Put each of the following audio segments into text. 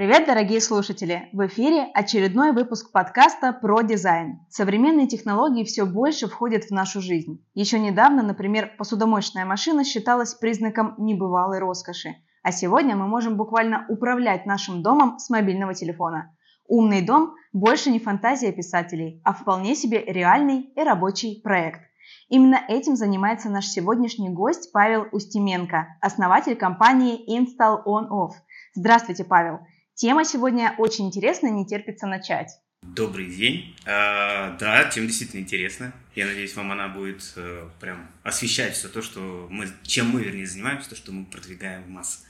Привет, дорогие слушатели! В эфире очередной выпуск подкаста про дизайн. Современные технологии все больше входят в нашу жизнь. Еще недавно, например, посудомоечная машина считалась признаком небывалой роскоши. А сегодня мы можем буквально управлять нашим домом с мобильного телефона. Умный дом больше не фантазия писателей, а вполне себе реальный и рабочий проект. Именно этим занимается наш сегодняшний гость Павел Устименко, основатель компании Install On Off. Здравствуйте, Павел! Тема сегодня очень интересная, не терпится начать. Добрый день. А, да, тема действительно интересная. Я надеюсь, вам она будет а, прям освещать все то, что мы, чем мы, вернее, занимаемся, то, что мы продвигаем в массы.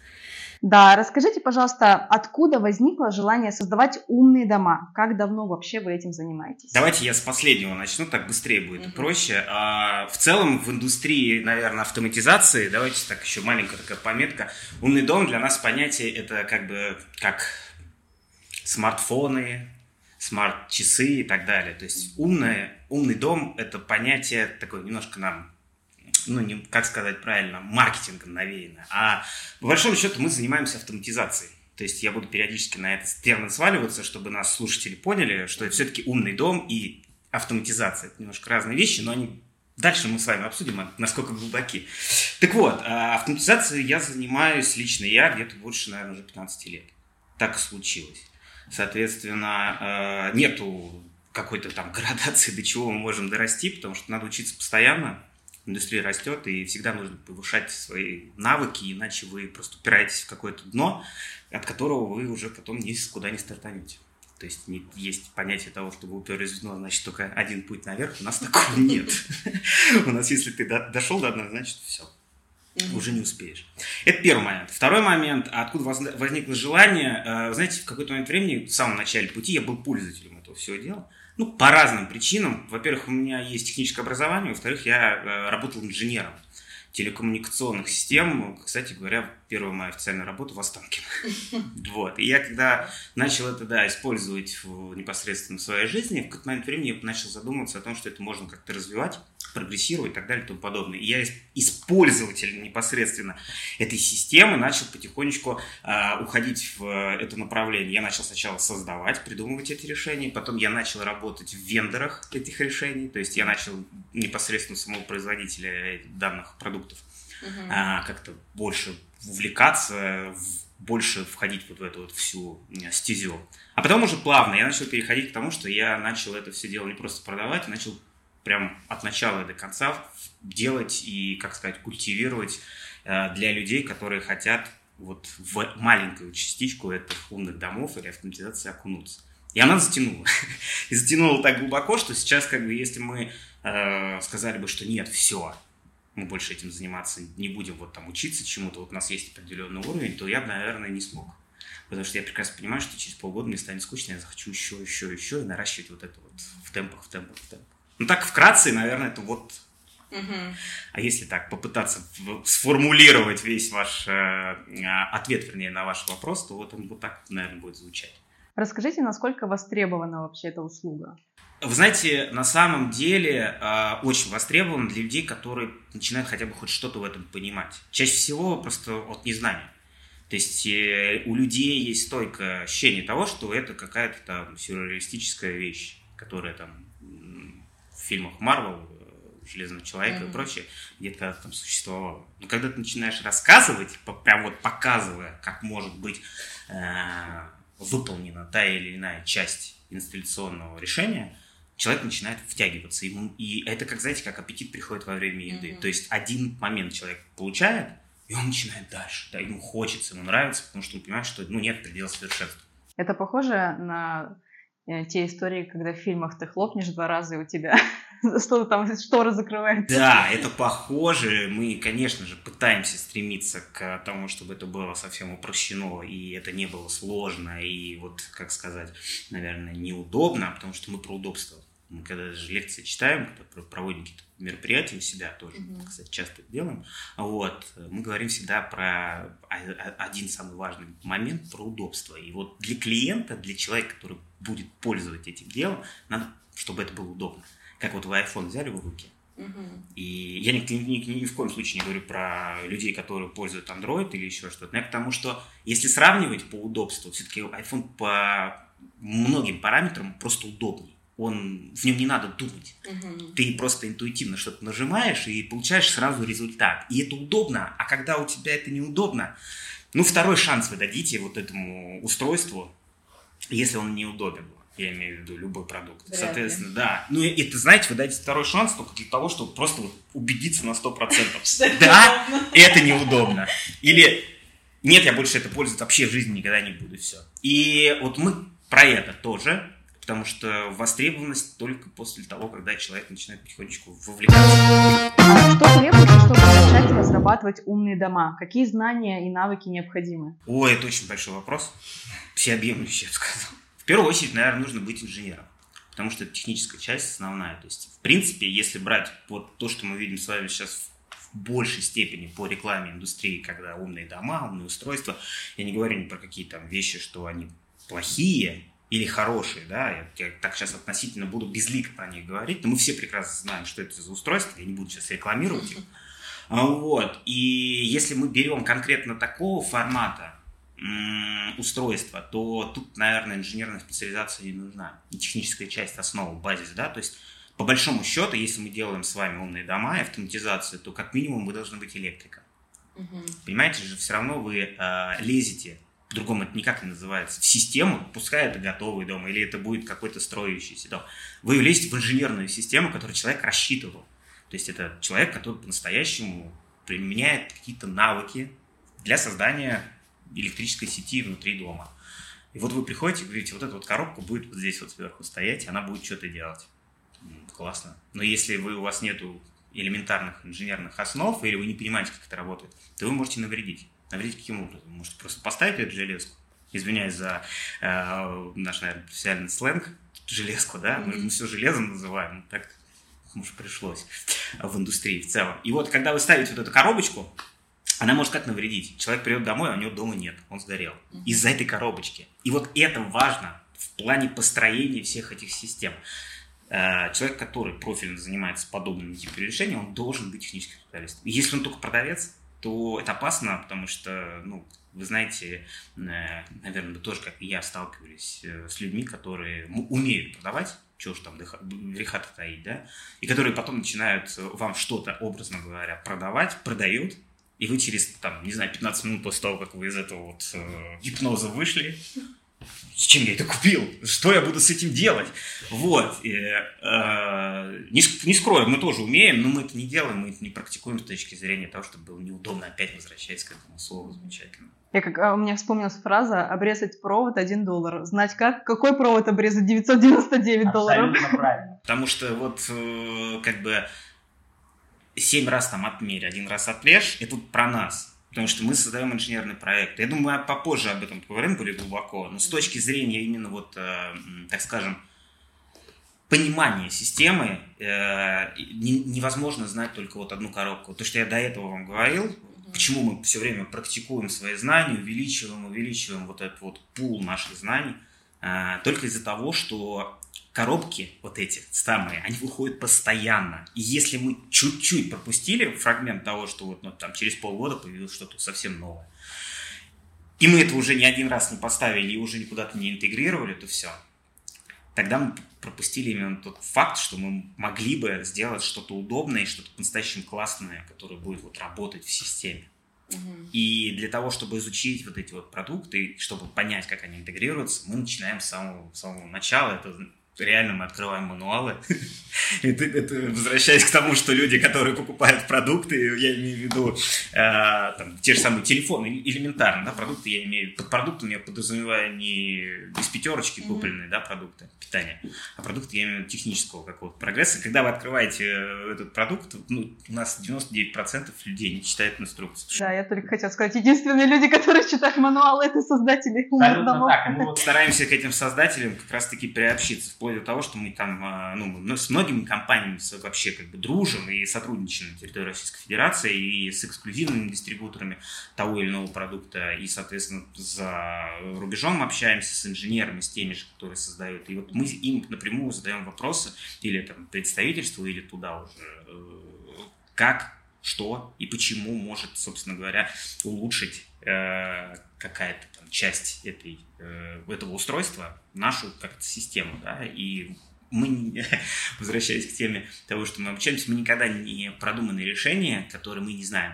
Да, расскажите, пожалуйста, откуда возникло желание создавать умные дома? Как давно вообще вы этим занимаетесь? Давайте я с последнего начну, так быстрее будет угу. проще. А, в целом в индустрии, наверное, автоматизации, давайте так еще маленькая такая пометка. Умный дом для нас понятие это как бы как смартфоны, смарт-часы и так далее. То есть умное, умный дом – это понятие такое немножко нам, ну, не, как сказать правильно, маркетингом навеяно. А по большому счету мы занимаемся автоматизацией. То есть я буду периодически на этот термин сваливаться, чтобы нас слушатели поняли, что это все-таки умный дом и автоматизация. Это немножко разные вещи, но они Дальше мы с вами обсудим, насколько глубоки. Так вот, а автоматизацией я занимаюсь лично я где-то больше, наверное, уже 15 лет. Так случилось. Соответственно, э, нету какой-то там градации, до чего мы можем дорасти, потому что надо учиться постоянно. Индустрия растет, и всегда нужно повышать свои навыки, иначе вы просто упираетесь в какое-то дно, от которого вы уже потом никуда не стартанете. То есть не, есть понятие того, чтобы уперлись в дно, значит, только один путь наверх. У нас такого нет. У нас, если ты дошел до дна, значит, все уже не успеешь. Это первый момент. Второй момент, откуда возникло желание, э, вы знаете, в какой-то момент времени, в самом начале пути, я был пользователем этого всего дела. Ну, по разным причинам. Во-первых, у меня есть техническое образование, во-вторых, я э, работал инженером телекоммуникационных систем. Кстати говоря, первая моя официальная работа в Останкино. Вот. И я когда начал это, да, использовать в, непосредственно в своей жизни, в какой-то момент времени я начал задумываться о том, что это можно как-то развивать прогрессировать и так далее и тому подобное. И я использователь непосредственно этой системы начал потихонечку э, уходить в это направление. Я начал сначала создавать, придумывать эти решения, потом я начал работать в вендорах этих решений, то есть я начал непосредственно самого производителя данных продуктов uh-huh. э, как-то больше увлекаться, больше входить вот в эту вот всю стезю. А потом уже плавно я начал переходить к тому, что я начал это все дело не просто продавать, а начал прям от начала до конца делать и, как сказать, культивировать э, для людей, которые хотят вот в маленькую частичку этих умных домов или автоматизации окунуться. И она затянула. и затянула так глубоко, что сейчас, как бы, если мы э, сказали бы, что нет, все, мы больше этим заниматься не будем, вот там учиться чему-то, вот у нас есть определенный уровень, то я бы, наверное, не смог. Потому что я прекрасно понимаю, что через полгода мне станет скучно, я захочу еще, еще, еще и наращивать вот это вот в темпах, в темпах, в темпах. Ну так вкратце, наверное, это вот. Угу. А если так попытаться сформулировать весь ваш э, ответ, вернее, на ваш вопрос, то вот он вот так, наверное, будет звучать. Расскажите, насколько востребована вообще эта услуга? Вы знаете, на самом деле э, очень востребован для людей, которые начинают хотя бы хоть что-то в этом понимать. Чаще всего просто от незнания. То есть э, у людей есть стойкое ощущение того, что это какая-то там сюрреалистическая вещь, которая там фильмах Марвел, э, Железного человека mm-hmm. и прочее, где-то там существовало. Но когда ты начинаешь рассказывать, прям вот показывая, как может быть э, выполнена та или иная часть инсталляционного решения, человек начинает втягиваться. Ему, и это, как знаете, как аппетит приходит во время еды. Mm-hmm. То есть один момент человек получает, и он начинает дальше. Да, ему хочется, ему нравится, потому что он понимает, что ну, нет предела совершенства. Это похоже на Э, те истории, когда в фильмах ты хлопнешь два раза, и у тебя что-то там, шторы закрываются. Да, это похоже. Мы, конечно же, пытаемся стремиться к тому, чтобы это было совсем упрощено, и это не было сложно, и вот, как сказать, наверное, неудобно, потому что мы про удобство. Мы когда даже лекции читаем, когда проводим какие-то мероприятия у себя тоже, mm-hmm. кстати, часто это делаем, вот, мы говорим всегда про один самый важный момент, про удобство. И вот для клиента, для человека, который будет пользоваться этим делом, надо, чтобы это было удобно. Как вот вы iPhone взяли в руки, И я ни, ни, ни, ни в коем случае не говорю про людей, которые пользуют Android или еще что-то. Но я к тому, что если сравнивать по удобству, все-таки iPhone по многим параметрам просто удобнее. Он, в нем не надо думать. Угу. Ты просто интуитивно что-то нажимаешь и получаешь сразу результат. И это удобно. А когда у тебя это неудобно, ну, второй шанс вы дадите вот этому устройству, если он неудобен я имею в виду любой продукт. Вряд Соответственно, ли. да. Ну, и, ты знаете, вы дайте второй шанс только для того, чтобы просто вот убедиться на 100%. Да, это неудобно. Или нет, я больше это пользоваться вообще в жизни никогда не буду, все. И вот мы про это тоже, потому что востребованность только после того, когда человек начинает потихонечку вовлекаться. А что требуется, чтобы начать разрабатывать умные дома? Какие знания и навыки необходимы? Ой, это очень большой вопрос. Всеобъемлющий, я бы сказал первую очередь, наверное, нужно быть инженером, потому что это техническая часть основная. То есть, в принципе, если брать вот то, что мы видим с вами сейчас в большей степени по рекламе индустрии, когда умные дома, умные устройства, я не говорю ни про какие там вещи, что они плохие или хорошие, да, я, я так сейчас относительно буду безлико про них говорить, но мы все прекрасно знаем, что это за устройство, я не буду сейчас рекламировать их. Вот. И если мы берем конкретно такого формата, устройства, то тут, наверное, инженерная специализация не нужна. И техническая часть, основа, базис, да, то есть по большому счету, если мы делаем с вами умные дома и автоматизацию, то как минимум вы должны быть электриком. Угу. Понимаете же, все равно вы э, лезете, по-другому это никак не называется, в систему, пускай это готовый дом или это будет какой-то строящийся дом. Вы лезете в инженерную систему, которую человек рассчитывал. То есть это человек, который по-настоящему применяет какие-то навыки для создания электрической сети внутри дома. И вот вы приходите и говорите, вот эта вот коробка будет вот здесь вот сверху стоять, и она будет что-то делать. Классно. Но если вы, у вас нету элементарных инженерных основ, или вы не понимаете, как это работает, то вы можете навредить. Навредить каким образом? Вы можете просто поставить эту железку, извиняюсь за э, наш, наверное, профессиональный сленг, железку, да, mm-hmm. мы, мы все железом называем, так может пришлось в индустрии в целом. И вот когда вы ставите вот эту коробочку, она может как навредить. Человек придет домой, а у него дома нет, он сгорел. Из-за этой коробочки. И вот это важно в плане построения всех этих систем. Э, человек, который профильно занимается подобными типами решений, он должен быть техническим специалистом. Если он только продавец, то это опасно, потому что, ну, вы знаете, э, наверное, вы тоже, как и я, сталкивались э, с людьми, которые умеют продавать, чего уж там греха таить, да, и которые потом начинают вам что-то, образно говоря, продавать, продают, и вы через, там, не знаю, 15 минут после того, как вы из этого вот э, гипноза вышли, зачем я это купил? Что я буду с этим делать? Вот. И, э, не, не скрою, мы тоже умеем, но мы это не делаем, мы это не практикуем с точки зрения того, чтобы было неудобно опять возвращаясь к этому слову замечательно. Я как, а, у меня вспомнилась фраза «обрезать провод 1 доллар». Знать как? Какой провод обрезать 999 долларов? Абсолютно правильно. Потому что вот э, как бы семь раз там отмерь, один раз отрежь, это тут про нас. Потому что мы создаем инженерный проект. Я думаю, мы попозже об этом поговорим более глубоко. Но с точки зрения именно вот, э, так скажем, понимания системы э, невозможно знать только вот одну коробку. То, что я до этого вам говорил, почему мы все время практикуем свои знания, увеличиваем, увеличиваем вот этот вот пул наших знаний, э, только из-за того, что коробки вот эти самые, они выходят постоянно. И если мы чуть-чуть пропустили фрагмент того, что вот ну, там через полгода появилось что-то совсем новое, и мы это уже ни один раз не поставили и уже никуда-то не интегрировали, то все. Тогда мы пропустили именно тот факт, что мы могли бы сделать что-то удобное что-то по-настоящему классное, которое будет вот работать в системе. И для того, чтобы изучить вот эти вот продукты, чтобы понять, как они интегрируются, мы начинаем с самого, с самого начала. Это реально мы открываем мануалы. это, это, возвращаясь к тому, что люди, которые покупают продукты, я имею в виду э, там, те же самые телефоны, элементарно, да, продукты я имею, под продуктом я подразумеваю не из пятерочки купленные, да, продукты питания, а продукты я имею в виду технического какого-то прогресса. Когда вы открываете э, этот продукт, ну, у нас 99% людей не читают инструкцию. Да, я только хотела сказать, единственные люди, которые читают мануал, это создатели домов. Так, мы вот стараемся к этим создателям как раз-таки приобщиться вплоть до того, что мы там а, ну, с многими компаниями вообще как бы дружим и сотрудничаем на территории Российской Федерации и с эксклюзивными дистрибуторами того или иного продукта, и, соответственно, за рубежом общаемся с инженерами, с теми же, которые создают. И вот мы им напрямую задаем вопросы, или там представительству, или туда уже, э, как, что и почему может, собственно говоря, улучшить э, какая-то там часть этой, э, этого устройства нашу как-то систему, да, и мы, возвращаясь к теме того, что мы обучаемся, мы никогда не продуманные решения, которые мы не знаем.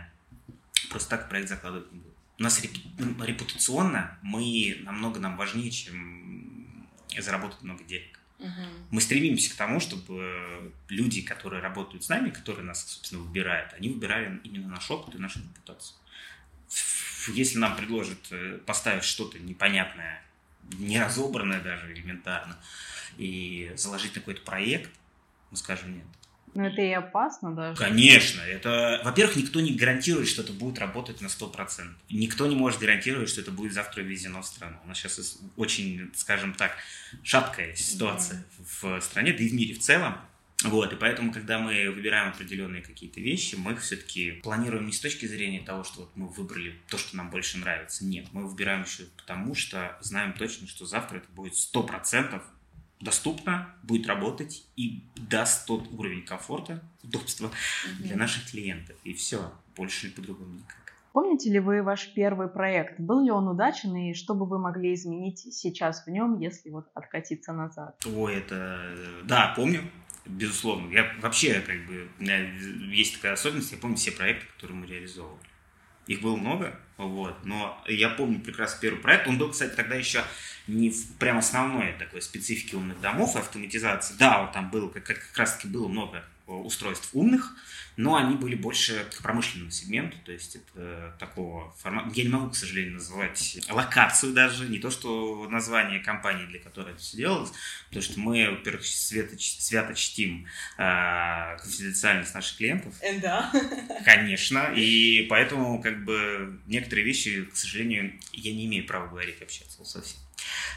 Просто так проект закладывать не будем. У нас репутационно мы намного нам важнее, чем заработать много денег. Угу. Мы стремимся к тому, чтобы люди, которые работают с нами, которые нас, собственно, выбирают, они выбирали именно наш опыт и нашу репутацию. Если нам предложат э, поставить что-то непонятное, неразобранное даже элементарно, и заложить какой-то проект, мы скажем нет. Но это и опасно даже. Конечно. Это, во-первых, никто не гарантирует, что это будет работать на 100%. Никто не может гарантировать, что это будет завтра ввезено в страну. У нас сейчас очень, скажем так, шаткая ситуация mm-hmm. в стране, да и в мире в целом. Вот, и поэтому, когда мы выбираем определенные какие-то вещи, мы их все-таки планируем не с точки зрения того, что вот мы выбрали то, что нам больше нравится. Нет, мы выбираем еще потому, что знаем точно, что завтра это будет 100% доступно, будет работать и даст тот уровень комфорта, удобства mm-hmm. для наших клиентов. И все, больше по-другому никак. Помните ли вы ваш первый проект? Был ли он удачен и что бы вы могли изменить сейчас в нем, если вот откатиться назад? Ой, это... Да, помню, безусловно. Я вообще, как бы, есть такая особенность, я помню все проекты, которые мы реализовывали. Их было много, вот, но я помню прекрасно первый проект. Он был, кстати, тогда еще не в прям основной такой специфики умных домов, автоматизации. Да, вот там было, как, как раз таки было много устройств умных, но они были больше к промышленному сегменту, то есть это такого формата. Я не могу, к сожалению, называть локацию даже, не то, что название компании, для которой это все делалось, потому что мы, во-первых, свято, свято чтим э, конфиденциальность наших клиентов. Э, да. Конечно, и поэтому как бы некоторые вещи, к сожалению, я не имею права говорить общаться совсем.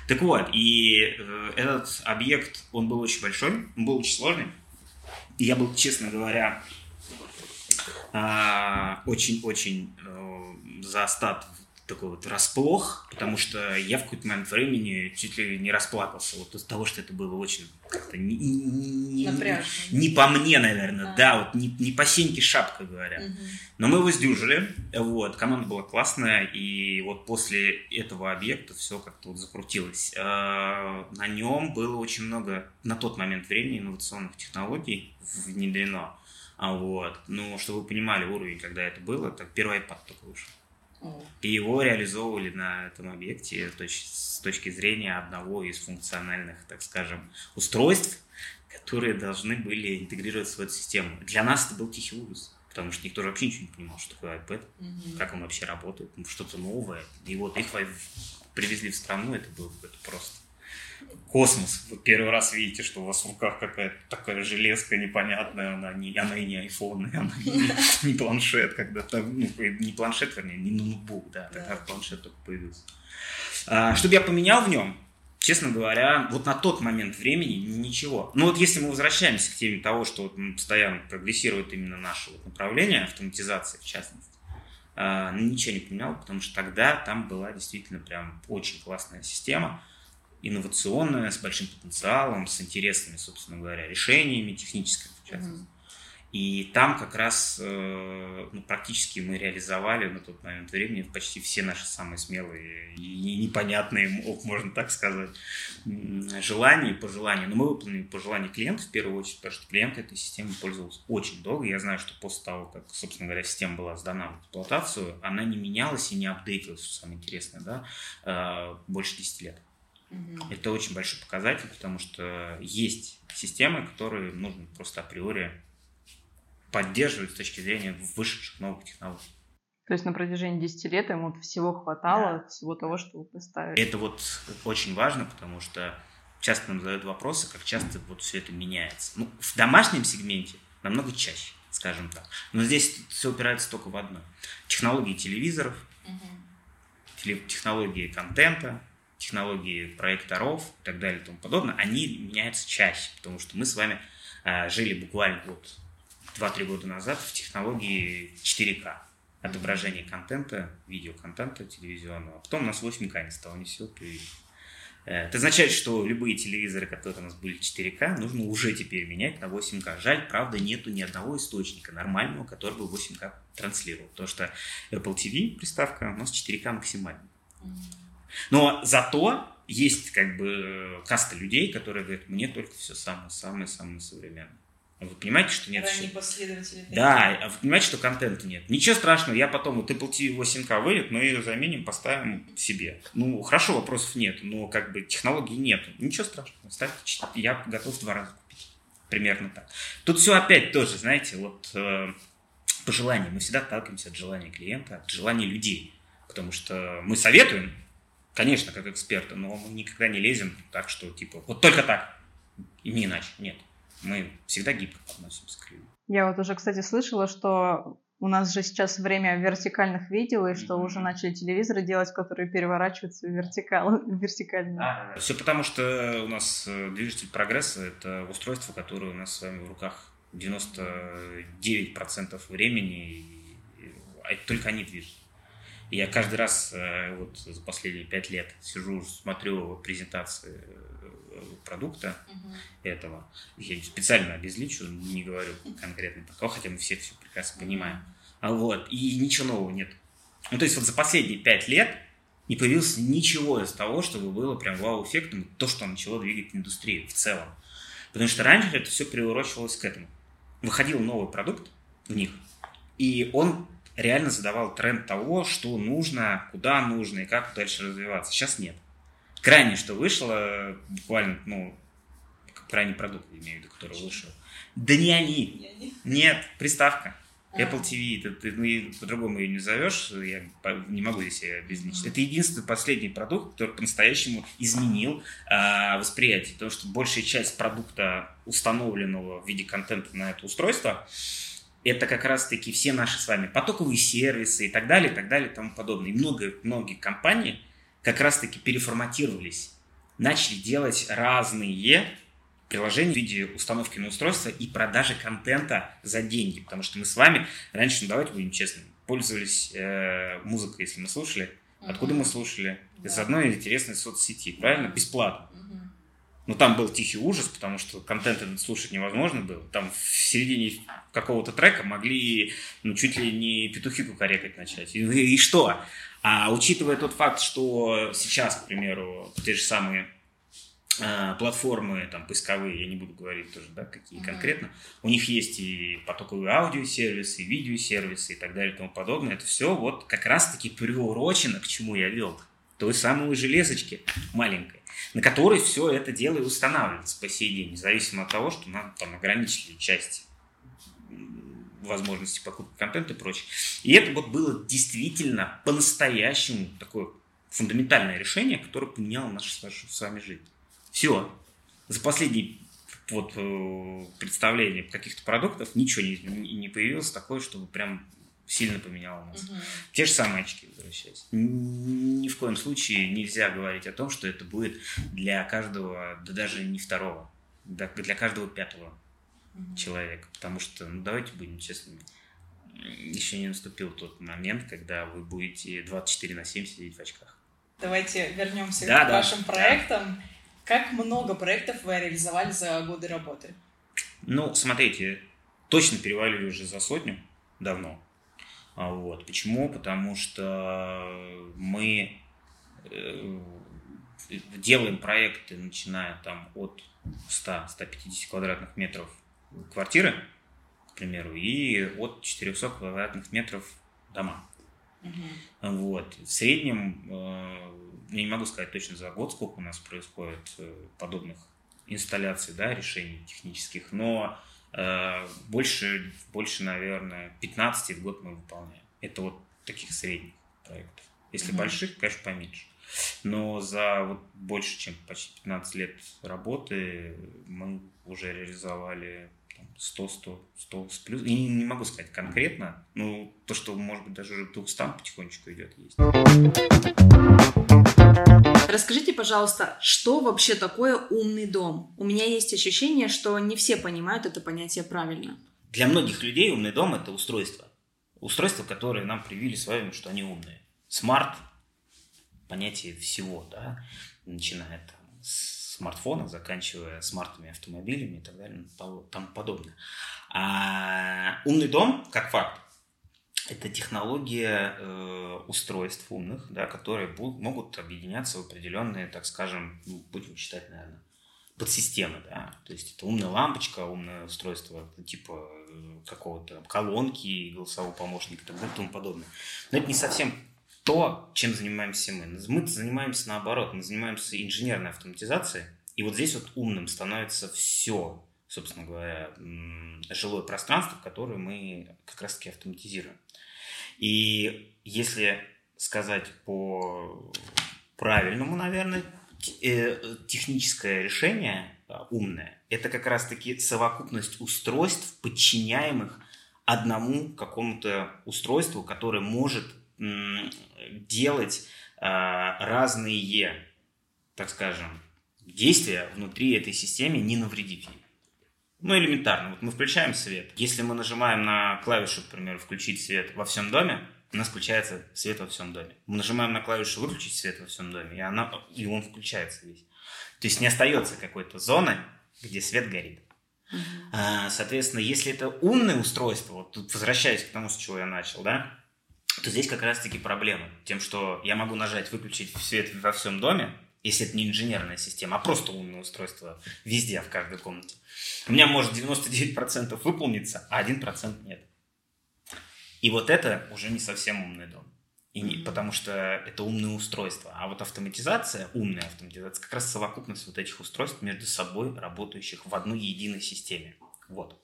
Так вот, и э, этот объект, он был очень большой, он был очень сложный. Я был, честно говоря, а, очень-очень э, застат такой вот расплох, потому что я в какой-то момент времени чуть ли не расплакался вот из-за того, что это было очень как-то не, не, не, не по мне, наверное, а. да, вот не, не по сеньке шапка говоря. Угу. Но мы его сдюжили, вот, команда была классная, и вот после этого объекта все как-то вот закрутилось. А, на нем было очень много на тот момент времени инновационных технологий внедрено. А вот, ну, чтобы вы понимали уровень, когда это было, так первый iPad только вышел. И его реализовывали на этом объекте с точки зрения одного из функциональных, так скажем, устройств, которые должны были интегрироваться в эту систему. Для нас это был тихий ужас, потому что никто же вообще ничего не понимал, что такое iPad, mm как он вообще работает, что-то новое. И вот их привезли в страну, это было это просто космос. Вы первый раз видите, что у вас в руках какая-то такая железка непонятная, она, не, она и не и она не, не планшет, когда там, ну, не планшет, вернее, не ноутбук, да, тогда да. планшет только появился. А, чтобы я поменял в нем, честно говоря, вот на тот момент времени ничего. Но вот если мы возвращаемся к теме того, что вот постоянно прогрессирует именно наше вот направление, автоматизации в частности, а, ничего не поменял, потому что тогда там была действительно прям очень классная система, инновационная, с большим потенциалом, с интересными, собственно говоря, решениями техническими, в частности. Mm-hmm. И там как раз э, ну, практически мы реализовали на тот момент времени почти все наши самые смелые и непонятные, можно так сказать, желания и пожелания. Но мы выполнили пожелания клиента в первую очередь, потому что клиент этой системой пользовался очень долго. Я знаю, что после того, как, собственно говоря, система была сдана в эксплуатацию, она не менялась и не апдейтилась, что самое интересное, да, э, больше 10 лет. Угу. Это очень большой показатель, потому что есть системы, которые нужно просто априори поддерживать с точки зрения вышедших новых технологий. То есть на протяжении 10 лет ему всего хватало, да. всего того, что вы поставили. Это вот очень важно, потому что часто нам задают вопросы, как часто вот все это меняется. Ну, в домашнем сегменте намного чаще, скажем так. Но здесь все упирается только в одно. Технологии телевизоров, угу. технологии контента, технологии проекторов и так далее и тому подобное, они меняются чаще, потому что мы с вами э, жили буквально вот 2-3 года назад в технологии 4К отображение контента, видеоконтента телевизионного, а потом у нас 8К не стало, не все появилось. Э, это означает, что любые телевизоры, которые у нас были 4К, нужно уже теперь менять на 8К. Жаль, правда, нету ни одного источника нормального, который бы 8К транслировал. Потому что Apple TV приставка у нас 4К максимально. Но зато есть как бы каста людей, которые говорят, мне только все самое-самое-самое современное. Вы понимаете, что нет Ранние последователи. Да, а вы понимаете, что контента нет. Ничего страшного, я потом, вот Apple TV 8K выйдет, мы ее заменим, поставим себе. Ну, хорошо, вопросов нет, но как бы технологий нет. Ничего страшного, ставьте, я готов два раза купить. Примерно так. Тут все опять тоже, знаете, вот э, по желанию. Мы всегда отталкиваемся от желания клиента, от желания людей. Потому что мы советуем, конечно, как эксперты, но мы никогда не лезем так, что типа вот только так и не иначе. Нет мы всегда гибко относимся к людям. Я вот уже, кстати, слышала, что у нас же сейчас время вертикальных видео, и что mm-hmm. уже начали телевизоры делать, которые переворачиваются вертикал, вертикально. А, все потому, что у нас э, движитель прогресса – это устройство, которое у нас с вами в руках 99% времени, и только они движут. Я каждый раз э, вот за последние пять лет сижу, смотрю презентации э, продукта угу. этого. Я специально обезличу, не говорю конкретно про кого, хотя мы все все прекрасно понимаем. А вот, и ничего нового нет. Ну, то есть вот за последние пять лет не появилось ничего из того, чтобы было прям вау-эффектом, то, что начало двигать индустрию в целом. Потому что раньше это все приурочивалось к этому. Выходил новый продукт в них, и он реально задавал тренд того, что нужно, куда нужно и как дальше развиваться. Сейчас нет. Крайне, что вышло, буквально, ну, крайний продукт, имею в виду, который вышел. Да не они. Нет, приставка. Apple TV, это, ты, ну, по-другому ее не зовешь, я не могу здесь ее обезличить. Это единственный последний продукт, который по-настоящему изменил э, восприятие, потому что большая часть продукта, установленного в виде контента на это устройство, это как раз-таки все наши с вами потоковые сервисы и так далее, и так далее, и тому подобное. И много, многие компании как раз-таки переформатировались, начали делать разные приложения в виде установки на устройство и продажи контента за деньги. Потому что мы с вами раньше, ну давайте будем честными, пользовались э, музыкой, если мы слушали. Откуда мы слушали? Из одной интересной соцсети, правильно? Бесплатно. Ну, там был тихий ужас, потому что контент этот слушать невозможно было. Там в середине какого-то трека могли, ну, чуть ли не петухи кукарекать начать. И, и что? А учитывая тот факт, что сейчас, к примеру, те же самые э, платформы там поисковые, я не буду говорить тоже, да, какие mm-hmm. конкретно, у них есть и потоковые аудиосервисы, и видеосервисы и так далее и тому подобное. Это все вот как раз-таки приурочено, к чему я вел. Той самой железочки маленькой на которой все это дело и устанавливается по сей день, независимо от того, что нам там ограничили часть возможности покупки контента и прочее. И это вот было действительно по-настоящему такое фундаментальное решение, которое поменяло нашу с вами жизнь. Все. За последние вот э, представление каких-то продуктов ничего не, не появилось такое, чтобы прям сильно поменяло нас. Угу. Те же самые очки, возвращаясь. Ни в коем случае нельзя говорить о том, что это будет для каждого, да даже не второго, для каждого пятого угу. человека. Потому что, ну давайте будем честными, еще не наступил тот момент, когда вы будете 24 на 7 сидеть в очках. Давайте вернемся да, к да, вашим проектам. Да. Как много проектов вы реализовали за годы работы? Ну, смотрите, точно перевалили уже за сотню давно. А вот. Почему? Потому что мы э, делаем проекты, начиная там от 100-150 квадратных метров квартиры, к примеру, и от 400 квадратных метров дома. Угу. Вот. В среднем, э, я не могу сказать точно за год, сколько у нас происходит э, подобных инсталляций, да, решений технических, но больше, больше, наверное, 15 в год мы выполняем. Это вот таких средних проектов. Если mm-hmm. больших, конечно, поменьше. Но за вот больше, чем почти 15 лет работы мы уже реализовали 100, 100, 100 с плюс. И не могу сказать конкретно, но то, что, может быть, даже уже к 200 потихонечку идет, есть. Расскажите, пожалуйста, что вообще такое умный дом? У меня есть ощущение, что не все понимают это понятие правильно. Для многих людей умный дом – это устройство. Устройства, которые нам привили с вами, что они умные. Смарт – понятие всего, да, начиная там с смартфона, заканчивая смартными автомобилями и так далее, тому подобное. А умный дом, как факт, это технология э, устройств умных, да, которые будут, могут объединяться в определенные, так скажем, ну, будем считать, наверное, подсистемы, да, то есть это умная лампочка, умное устройство типа э, какого-то колонки, голосового помощника и так далее и тому подобное. Но это не совсем то, чем занимаемся мы. Мы занимаемся наоборот, мы занимаемся инженерной автоматизацией, и вот здесь вот умным становится все, собственно говоря, жилое пространство, которое мы как раз-таки автоматизируем. И если сказать по правильному, наверное, э, техническое решение умное, это как раз-таки совокупность устройств, подчиняемых одному какому-то устройству, которое может делать а, разные, так скажем, действия внутри этой системы, не навредив ей. Ну, элементарно. Вот мы включаем свет. Если мы нажимаем на клавишу, к примеру, «включить свет во всем доме», у нас включается свет во всем доме. Мы нажимаем на клавишу «выключить свет во всем доме», и, она, и он включается весь. То есть не остается какой-то зоны, где свет горит. Uh-huh. Соответственно, если это умное устройство, вот тут возвращаясь к тому, с чего я начал, да, то здесь как раз-таки проблема. Тем, что я могу нажать «выключить свет во всем доме», если это не инженерная система, а просто умное устройство везде, в каждой комнате. У меня может 99% выполниться, а 1% нет. И вот это уже не совсем умный дом. И не, потому что это умное устройство. А вот автоматизация, умная автоматизация, как раз совокупность вот этих устройств между собой, работающих в одной единой системе. Вот.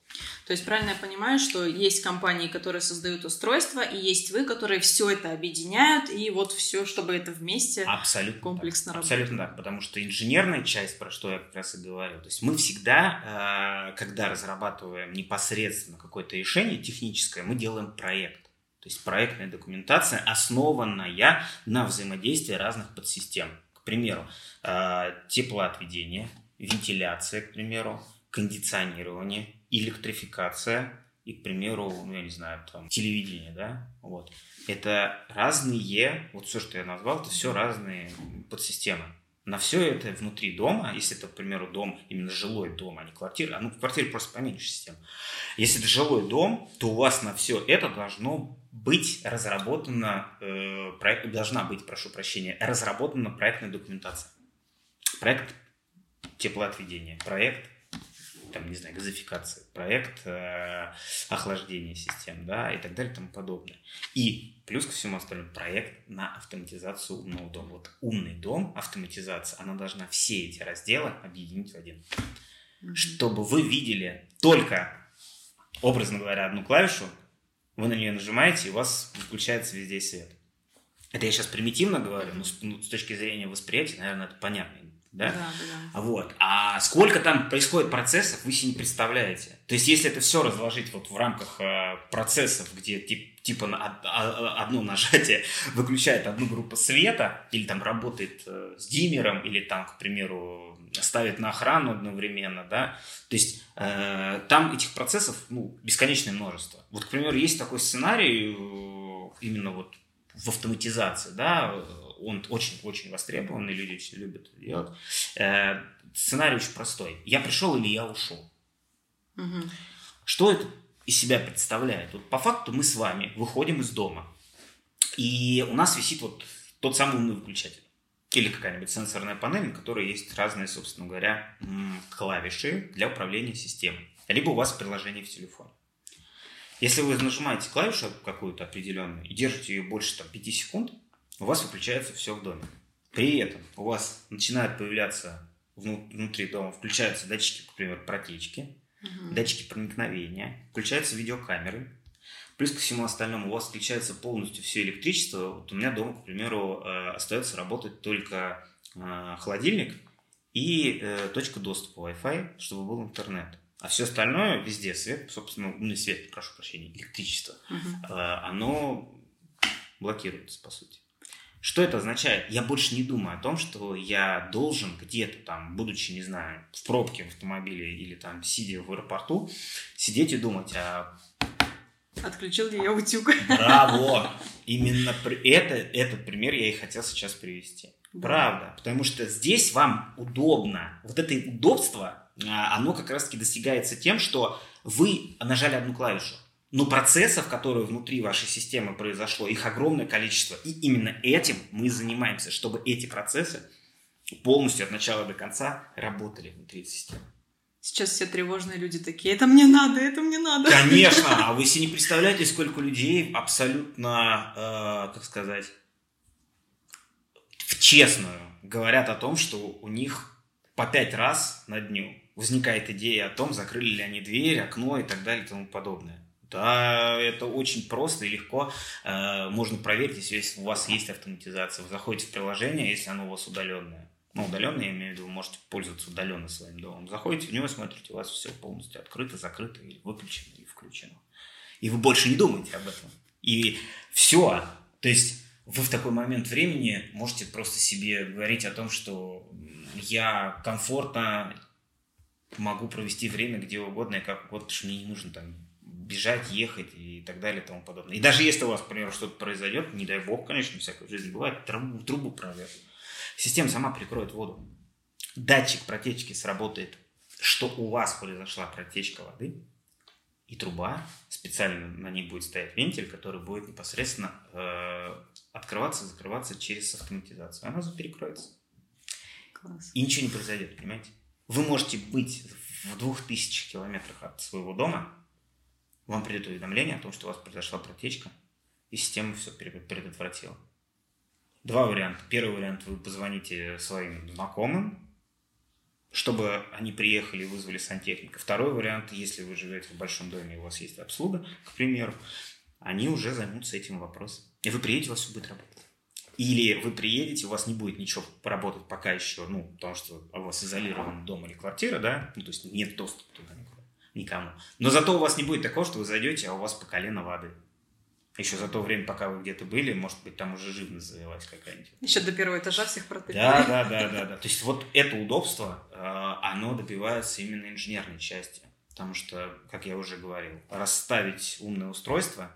То есть правильно я понимаю, что есть компании, которые создают устройства, и есть вы, которые все это объединяют, и вот все, чтобы это вместе Абсолютно комплексно так. работало. Абсолютно так, потому что инженерная часть, про что я как раз и говорил, то есть мы всегда, э, когда разрабатываем непосредственно какое-то решение техническое, мы делаем проект. То есть проектная документация, основанная на взаимодействии разных подсистем. К примеру, э, теплоотведение, вентиляция, к примеру, кондиционирование, электрификация и, к примеру, ну, я не знаю, там, телевидение, да, вот. Это разные, вот все, что я назвал, это все разные подсистемы. На все это внутри дома, если это, к примеру, дом, именно жилой дом, а не квартира, а ну, в квартире просто поменьше система. Если это жилой дом, то у вас на все это должно быть разработана, э, проект, должна быть, прошу прощения, разработана проектная документация. Проект теплоотведения, проект там, не знаю, газификация, проект э, охлаждения систем, да, и так далее и тому подобное. И плюс ко всему остальному проект на автоматизацию умного дома. Вот умный дом, автоматизация, она должна все эти разделы объединить в один. Mm-hmm. Чтобы вы видели только, образно говоря, одну клавишу, вы на нее нажимаете, и у вас включается везде свет. Это я сейчас примитивно говорю, но с, ну, с точки зрения восприятия, наверное, это понятно да? Да, да. Вот. А сколько там происходит процессов, вы себе не представляете. То есть, если это все разложить вот в рамках э, процессов, где тип, типа на, а, одно нажатие выключает одну группу света, или там работает э, с диммером, или там, к примеру, ставит на охрану одновременно, да, то есть э, там этих процессов ну, бесконечное множество. Вот, к примеру, есть такой сценарий э, именно вот в автоматизации, да, он очень-очень востребованный, люди очень любят это делать. Сценарий очень простой. Я пришел или я ушел. Угу. Что это из себя представляет? Вот по факту мы с вами выходим из дома, и у нас висит вот тот самый умный выключатель. Или какая-нибудь сенсорная панель, на которой есть разные, собственно говоря, клавиши для управления системой. Либо у вас приложение в телефоне. Если вы нажимаете клавишу какую-то определенную и держите ее больше там, 5 секунд, у вас выключается все в доме. При этом у вас начинают появляться внутри дома, включаются датчики, к примеру, протечки, угу. датчики проникновения, включаются видеокамеры. Плюс ко всему остальному у вас включается полностью все электричество. Вот у меня дома, к примеру, э, остается работать только э, холодильник и э, точка доступа Wi-Fi, чтобы был интернет. А все остальное везде свет, собственно, ну, не свет, прошу прощения, электричество, угу. оно блокируется, по сути. Что это означает? Я больше не думаю о том, что я должен где-то там, будучи, не знаю, в пробке в автомобиле или там сидя в аэропорту, сидеть и думать, а Отключил ли я утюг? Браво! Именно это, этот пример я и хотел сейчас привести. Да. Правда. Потому что здесь вам удобно. Вот это удобство, а, оно как раз-таки достигается тем, что вы нажали одну клавишу. Но процессов, которые внутри вашей системы произошло, их огромное количество. И именно этим мы занимаемся, чтобы эти процессы полностью от начала до конца работали внутри системы. Сейчас все тревожные люди такие, это мне надо, это мне надо. Конечно, а вы себе не представляете, сколько людей абсолютно, э, как сказать, в честную говорят о том, что у них по пять раз на дню возникает идея о том, закрыли ли они дверь, окно и так далее и тому подобное. Да, это очень просто и легко э, можно проверить, если у вас есть автоматизация. Вы заходите в приложение, если оно у вас удаленное ну, удаленно, я имею в виду, вы можете пользоваться удаленно своим домом. Заходите в него, смотрите, у вас все полностью открыто, закрыто, или выключено, или включено. И вы больше не думаете об этом. И все. То есть вы в такой момент времени можете просто себе говорить о том, что я комфортно могу провести время где угодно и как угодно, потому что мне не нужно там бежать, ехать и так далее и тому подобное. И даже если у вас, например, что-то произойдет, не дай бог, конечно, всякой в жизни бывает, трубу, трубу прорвет. Система сама прикроет воду. Датчик протечки сработает, что у вас произошла протечка воды, и труба, специально на ней будет стоять вентиль, который будет непосредственно э, открываться, закрываться через автоматизацию. Она перекроется. Класс. И ничего не произойдет, понимаете? Вы можете быть в двух тысячах километрах от своего дома, вам придет уведомление о том, что у вас произошла протечка, и система все предотвратила. Два варианта. Первый вариант, вы позвоните своим знакомым, чтобы они приехали и вызвали сантехника. Второй вариант, если вы живете в большом доме и у вас есть обслуга, к примеру, они уже займутся этим вопросом. И вы приедете, у вас все будет работать. Или вы приедете, у вас не будет ничего поработать пока еще, ну, потому что у вас изолирован дом или квартира, да, ну, то есть нет доступа туда никому. Но зато у вас не будет такого, что вы зайдете, а у вас по колено воды. Еще за то время, пока вы где-то были, может быть, там уже живность завелась какая-нибудь. Еще до первого этажа всех протыкали. Да, да, да, да, да. То есть вот это удобство, э, оно добивается именно инженерной части. Потому что, как я уже говорил, расставить умное устройство,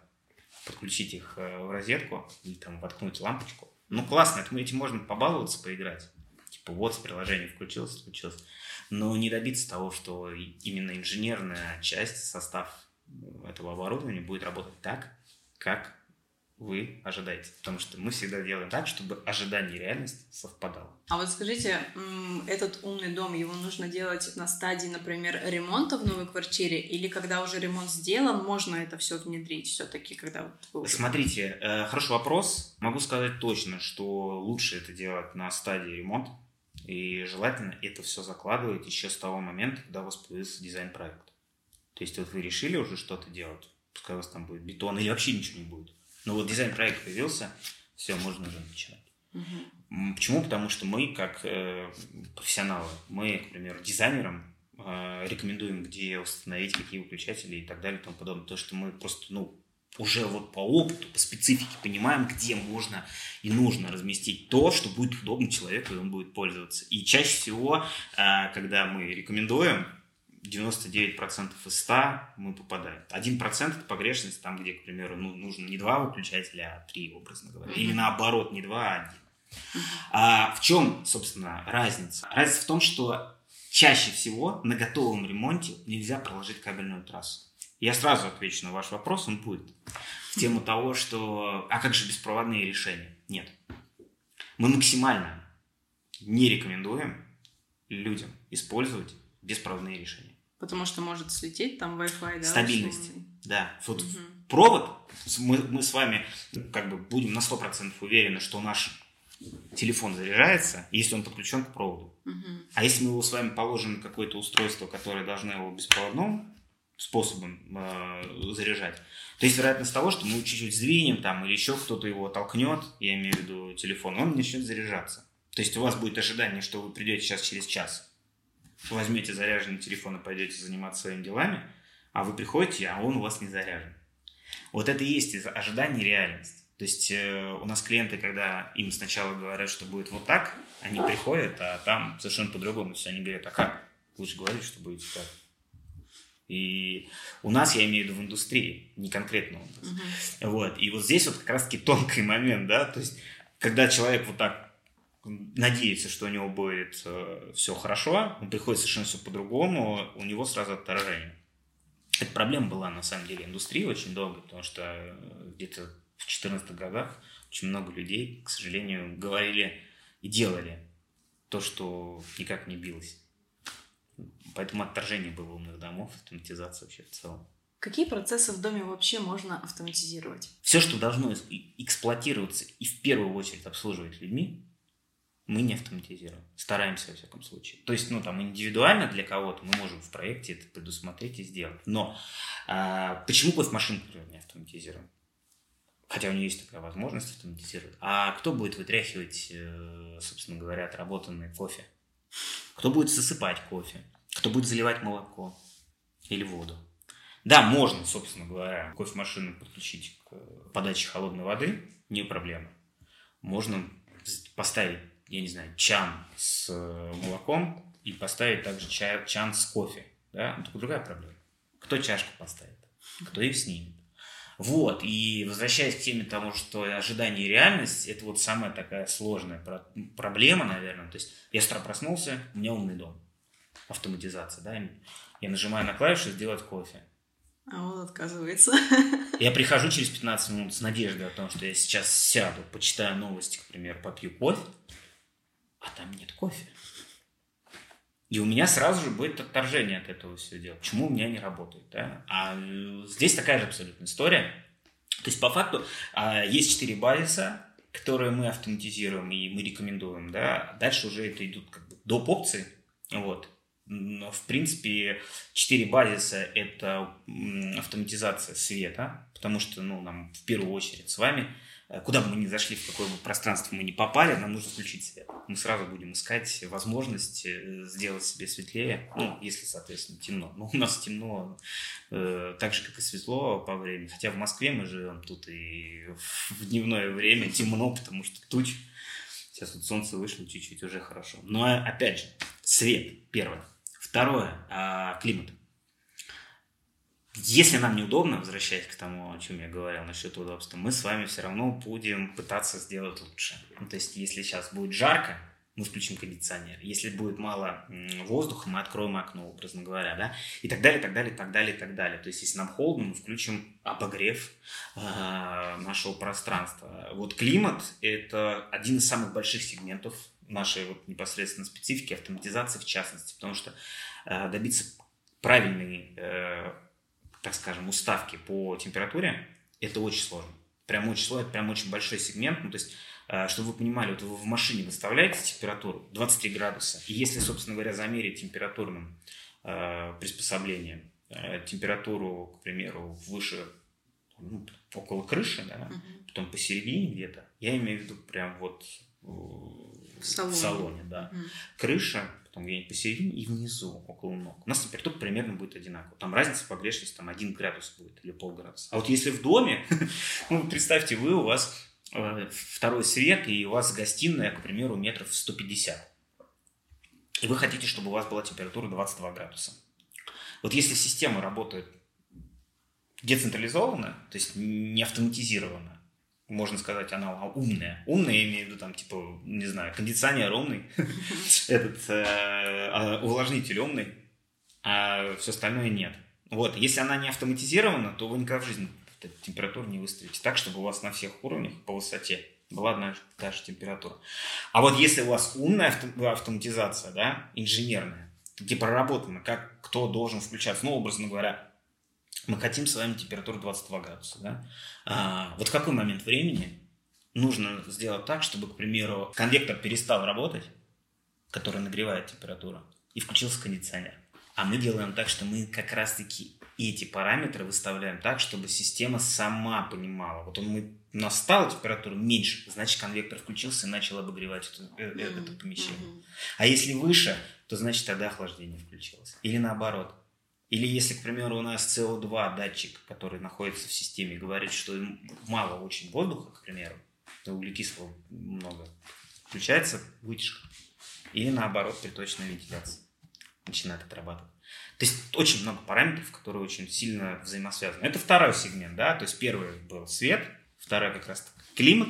подключить их э, в розетку или там воткнуть лампочку, ну классно, этим можно побаловаться, поиграть. Типа вот с приложения включилось, включилось. Но не добиться того, что именно инженерная часть, состав этого оборудования будет работать так, как вы ожидаете. Потому что мы всегда делаем так, чтобы ожидание и реальность совпадало. А вот скажите, этот умный дом, его нужно делать на стадии, например, ремонта в новой квартире, или когда уже ремонт сделан, можно это все внедрить все-таки, когда вот вы. Смотрите, э, хороший вопрос. Могу сказать точно, что лучше это делать на стадии ремонта, и желательно это все закладывать еще с того момента, когда у вас появился дизайн-проект. То есть вот вы решили уже что-то делать, пускай у вас там будет бетон или вообще ничего не будет. Но вот дизайн проект появился, все, можно уже начинать. Угу. Почему? Потому что мы, как э, профессионалы, мы, к примеру, дизайнерам э, рекомендуем, где установить какие выключатели и так далее и тому подобное. То, что мы просто, ну, уже вот по опыту, по специфике понимаем, где можно и нужно разместить то, что будет удобно человеку, и он будет пользоваться. И чаще всего, э, когда мы рекомендуем, 99% из 100 мы попадаем. 1% это погрешность там, где, к примеру, ну, нужно не два выключателя, а три, образно говоря. Или наоборот, не два, а один. А в чем, собственно, разница? Разница в том, что чаще всего на готовом ремонте нельзя проложить кабельную трассу. Я сразу отвечу на ваш вопрос, он будет в тему того, что а как же беспроводные решения? Нет. Мы максимально не рекомендуем людям использовать беспроводные решения. Потому что может слететь там Wi-Fi, да? Стабильность. Да. Вот угу. провод, мы, мы с вами как бы будем на 100% уверены, что наш телефон заряжается, если он подключен к проводу. Угу. А если мы его с вами положим на какое-то устройство, которое должно его беспроводным способом э, заряжать, то есть вероятность того, что мы чуть-чуть сдвинем там, или еще кто-то его толкнет, я имею в виду телефон, он начнет заряжаться. То есть у вас будет ожидание, что вы придете сейчас через час возьмете заряженный телефон и пойдете заниматься своими делами, а вы приходите, а он у вас не заряжен. Вот это и есть ожидание и реальность. То есть э, у нас клиенты, когда им сначала говорят, что будет вот так, они приходят, а там совершенно по-другому. То есть они говорят, а как? Лучше говорить, что будет так. И у нас, я имею в виду в индустрии, не конкретно у нас. Uh-huh. Вот. И вот здесь вот как раз-таки тонкий момент, да, то есть когда человек вот так надеется, что у него будет э, все хорошо, он приходит совершенно все по-другому, у него сразу отторжение. Эта проблема была на самом деле индустрии очень долго, потому что э, где-то в 14 годах очень много людей, к сожалению, говорили и делали то, что никак не билось. Поэтому отторжение было умных домов, автоматизация вообще в целом. Какие процессы в доме вообще можно автоматизировать? Все, что должно эксплуатироваться и в первую очередь обслуживать людьми, мы не автоматизируем. Стараемся, во всяком случае. То есть, ну, там, индивидуально для кого-то мы можем в проекте это предусмотреть и сделать. Но а, почему кофемашину, например, не автоматизируем? Хотя у нее есть такая возможность автоматизировать. А кто будет вытряхивать, э, собственно говоря, отработанный кофе? Кто будет засыпать кофе? Кто будет заливать молоко или воду? Да, можно, собственно говоря, кофемашину подключить к подаче холодной воды, не проблема. Можно поставить, я не знаю, чан с э, молоком и поставить также чай, чан с кофе. Да? Но только другая проблема. Кто чашку поставит? Кто их снимет? Вот, и возвращаясь к теме того, что ожидание и реальность, это вот самая такая сложная проблема, наверное. То есть я с утра проснулся, у меня умный дом. Автоматизация, да. Я нажимаю на клавишу «Сделать кофе». А он отказывается. Я прихожу через 15 минут с надеждой о том, что я сейчас сяду, почитаю новости, к примеру, попью кофе, а там нет кофе. И у меня сразу же будет отторжение от этого всего дела. Почему у меня не работает? Да? А э, здесь такая же абсолютно история. То есть, по факту, а, есть четыре базиса, которые мы автоматизируем и мы рекомендуем. Да? Дальше уже это идут как бы доп. опции. Вот. Но, в принципе, четыре базиса – это автоматизация света, потому что ну, нам в первую очередь с вами – куда бы мы ни зашли, в какое бы пространство мы ни попали, нам нужно включить свет. Мы сразу будем искать возможность э, сделать себе светлее, ну, если, соответственно, темно. Но у нас темно э, так же, как и светло по времени. Хотя в Москве мы живем тут и в дневное время темно, потому что туч. Сейчас вот солнце вышло чуть-чуть, уже хорошо. Но, опять же, свет, первое. Второе, а, климат. Если нам неудобно, возвращаясь к тому, о чем я говорил насчет удобства, мы с вами все равно будем пытаться сделать лучше. Ну, то есть, если сейчас будет жарко, мы включим кондиционер. Если будет мало воздуха, мы откроем окно, образно говоря, да, и так далее, так далее, так далее, так далее. То есть, если нам холодно, мы включим обогрев э, нашего пространства. Вот климат – это один из самых больших сегментов нашей вот непосредственно специфики, автоматизации в частности, потому что э, добиться правильной э, так скажем, уставки по температуре, это очень сложно. Прям очень сложно, это прям очень большой сегмент. Ну, то есть, э, чтобы вы понимали, вот вы в машине выставляете температуру 23 градуса, и если, собственно говоря, замерить температурным э, приспособлением э, температуру, к примеру, выше, ну, около крыши, да, угу. потом посередине где-то, я имею в виду прям вот в салоне, в салоне да. Угу. Крыша потом где-нибудь посередине и внизу, около ног. У нас температура примерно будет одинаковая. Там разница погрешности там 1 градус будет или полградуса. А вот если в доме, ну, представьте, вы, у вас э, второй свет, и у вас гостиная, к примеру, метров 150. И вы хотите, чтобы у вас была температура 22 градуса. Вот если система работает децентрализованно, то есть не автоматизированно, можно сказать, она умная. Умная, я имею в виду, там, типа, не знаю, кондиционер умный, этот э, а, увлажнитель умный, а все остальное нет. Вот, если она не автоматизирована, то вы никогда в жизни температуру не выставите так, чтобы у вас на всех уровнях по высоте была одна и та же температура. А вот если у вас умная автоматизация, да, инженерная, где проработано, как кто должен включаться, ну, образно говоря, мы хотим с вами температуру 22 градуса. Да? А, вот в какой момент времени нужно сделать так, чтобы, к примеру, конвектор перестал работать, который нагревает температуру, и включился кондиционер. А мы делаем так, что мы как раз-таки эти параметры выставляем так, чтобы система сама понимала. Вот он мы настал температуру меньше, значит конвектор включился и начал обогревать это, mm-hmm. это помещение. Mm-hmm. А если выше, то значит тогда охлаждение включилось. Или наоборот. Или если, к примеру, у нас CO2 датчик, который находится в системе, говорит, что мало очень воздуха, к примеру, то углекислого много, включается вытяжка. Или наоборот, приточная вентиляция начинает отрабатывать. То есть очень много параметров, которые очень сильно взаимосвязаны. Это второй сегмент, да, то есть первый был свет, второй как раз климат,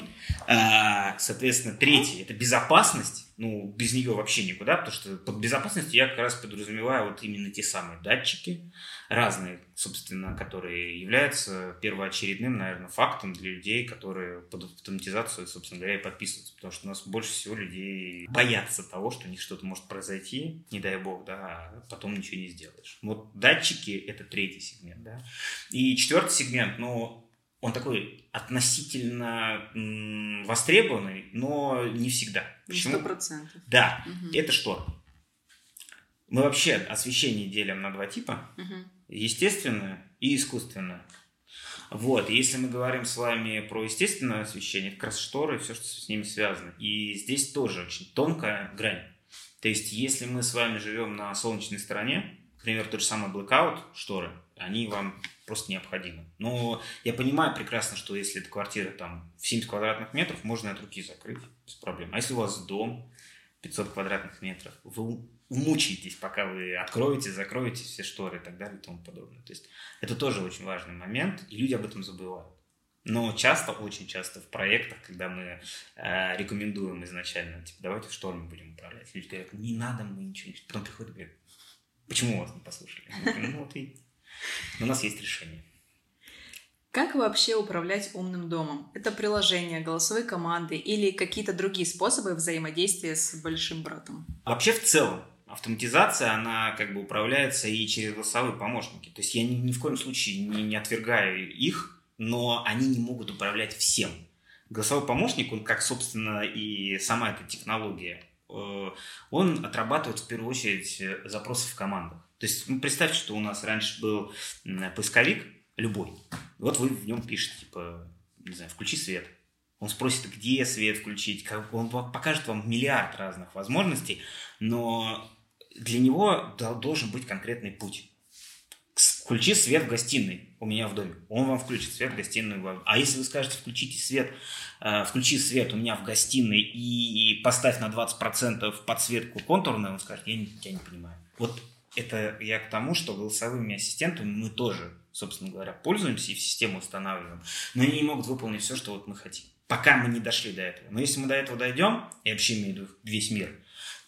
а, соответственно, третий – это безопасность, ну, без нее вообще никуда, потому что под безопасностью я как раз подразумеваю вот именно те самые датчики, разные, собственно, которые являются первоочередным, наверное, фактом для людей, которые под автоматизацию, собственно говоря, и подписываются, потому что у нас больше всего людей боятся того, что у них что-то может произойти, не дай бог, да, а потом ничего не сделаешь. Вот датчики – это третий сегмент, да. И четвертый сегмент, ну, он такой относительно м, востребованный, но не всегда. Почему? Сто процентов. Да. Угу. Это что? Мы вообще освещение делим на два типа. Угу. Естественное и искусственное. Вот, если мы говорим с вами про естественное освещение, это как раз шторы и все, что с ними связано. И здесь тоже очень тонкая грань. То есть, если мы с вами живем на солнечной стороне, например, тот же самый blackout шторы, они вам просто необходимо. Но я понимаю прекрасно, что если эта квартира там в 70 квадратных метров, можно от руки закрыть без проблем. А если у вас дом 500 квадратных метров, вы мучаетесь, пока вы откроете, закроете все шторы и так далее и тому подобное. То есть это тоже очень важный момент, и люди об этом забывают. Но часто, очень часто в проектах, когда мы э, рекомендуем изначально, типа, давайте шторами будем управлять, люди говорят, не надо, мы ничего не... Потом приходят и говорят, почему вас не послушали? ну вот видите. Но у нас есть решение. Как вообще управлять умным домом? Это приложение, голосовые команды или какие-то другие способы взаимодействия с большим братом? Вообще в целом автоматизация, она как бы управляется и через голосовые помощники. То есть я ни, ни в коем случае не, не отвергаю их, но они не могут управлять всем. Голосовой помощник, он как, собственно, и сама эта технология, э, он отрабатывает в первую очередь запросы в командах. То есть ну, представьте, что у нас раньше был поисковик любой. Вот вы в нем пишете, типа, не знаю, включи свет. Он спросит, где свет включить, как, он покажет вам миллиард разных возможностей, но для него должен быть конкретный путь. Включи свет в гостиной у меня в доме. Он вам включит свет в гостиной. А если вы скажете, включите свет, э, включи свет у меня в гостиной и, и поставь на 20% подсветку контурную, он скажет, я не, я не понимаю. Вот это я к тому, что голосовыми ассистентами мы тоже, собственно говоря, пользуемся и в систему устанавливаем, но они не могут выполнить все, что вот мы хотим. Пока мы не дошли до этого. Но если мы до этого дойдем, и вообще имею в виду весь мир,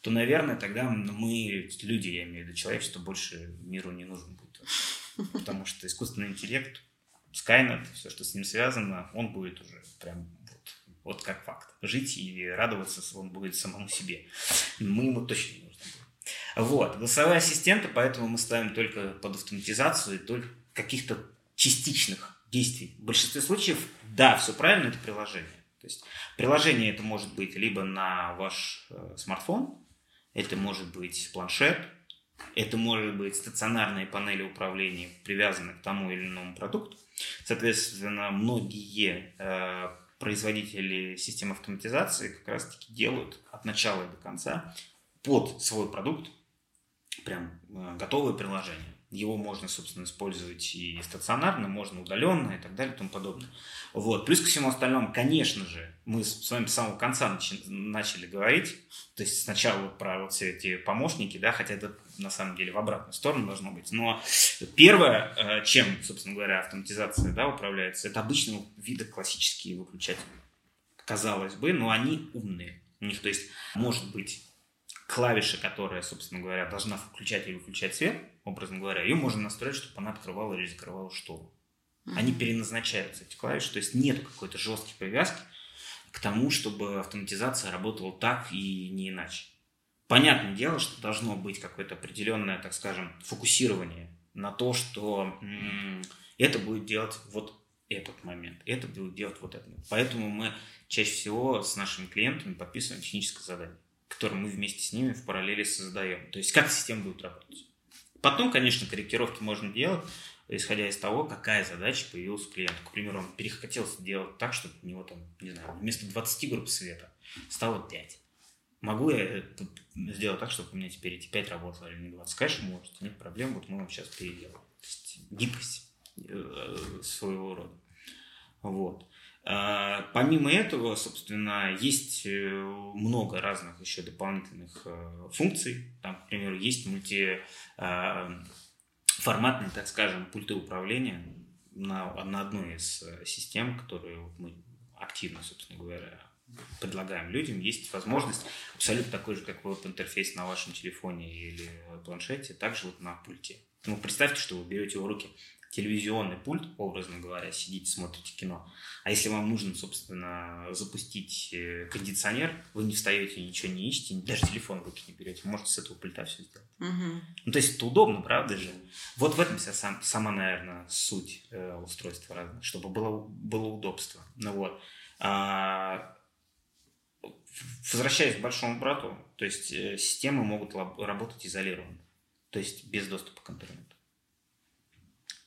то, наверное, тогда мы, люди, я имею в виду человечество, больше миру не нужен будет. Потому что искусственный интеллект, Skynet, все, что с ним связано, он будет уже прям вот, вот как факт. Жить и радоваться он будет самому себе. Мы ему точно не вот. Голосовые ассистенты, поэтому мы ставим только под автоматизацию и только каких-то частичных действий. В большинстве случаев, да, все правильно, это приложение. То есть приложение это может быть либо на ваш э, смартфон, это может быть планшет, это может быть стационарные панели управления, привязанные к тому или иному продукту. Соответственно, многие э, производители систем автоматизации как раз-таки делают от начала и до конца под свой продукт прям э, готовое приложение. Его можно, собственно, использовать и стационарно, можно удаленно и так далее и тому подобное. Вот. Плюс ко всему остальному, конечно же, мы с вами с самого конца начали, говорить, то есть сначала про вот все эти помощники, да, хотя это на самом деле в обратную сторону должно быть. Но первое, э, чем, собственно говоря, автоматизация да, управляется, это обычного вида классические выключатели. Казалось бы, но они умные. У них, то есть, может быть клавиша, которая, собственно говоря, должна включать или выключать свет, образно говоря, ее можно настроить, чтобы она открывала или закрывала штору. Mm-hmm. Они переназначаются, эти клавиши, то есть нет какой-то жесткой привязки к тому, чтобы автоматизация работала так и не иначе. Понятное дело, что должно быть какое-то определенное, так скажем, фокусирование на то, что м- это будет делать вот этот момент, это будет делать вот это. Поэтому мы чаще всего с нашими клиентами подписываем техническое задание который мы вместе с ними в параллели создаем. То есть как система будет работать. Потом, конечно, корректировки можно делать, исходя из того, какая задача появилась у клиента. К примеру, он перехотел сделать так, чтобы у него там, не знаю, вместо 20 групп света стало 5. Могу я сделать так, чтобы у меня теперь эти 5 работало, или не 20? Конечно, можете, нет проблем, вот мы вам сейчас переделаем. То есть гибкость э, своего рода. Вот. А, помимо этого, собственно, есть э, много разных еще дополнительных э, функций. Там, к примеру, есть мультиформатные, так скажем, пульты управления на, на одной из систем, которые мы активно, собственно говоря, предлагаем людям, есть возможность абсолютно такой же, как веб-интерфейс на вашем телефоне или планшете, также вот на пульте. Ну, представьте, что вы берете в руки телевизионный пульт, образно говоря, сидите, смотрите кино. А если вам нужно, собственно, запустить э, кондиционер, вы не встаете, ничего не ищете, даже телефон в руки не берете, можете с этого пульта все сделать. Угу. Ну, то есть это удобно, правда же? Вот в этом вся сам, сама, наверное, суть э, устройства разных, чтобы было, было удобство. Ну вот. А, возвращаясь к большому брату, то есть э, системы могут работать изолированно, то есть без доступа к интернету.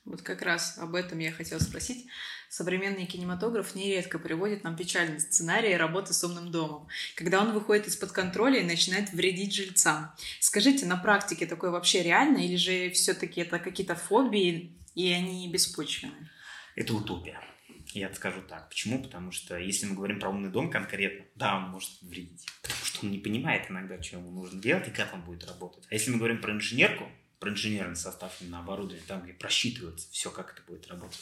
Вот как раз об этом я хотела спросить. Современный кинематограф нередко приводит нам печальный сценарий работы с умным домом, когда он выходит из-под контроля и начинает вредить жильцам. Скажите, на практике такое вообще реально или же все-таки это какие-то фобии и они беспочвенны? Это утопия. Я скажу так. Почему? Потому что если мы говорим про умный дом конкретно, да, он может вредить. Потому что он не понимает иногда, что ему нужно делать и как он будет работать. А если мы говорим про инженерку, про инженерный состав именно оборудования, там, где просчитывается все, как это будет работать,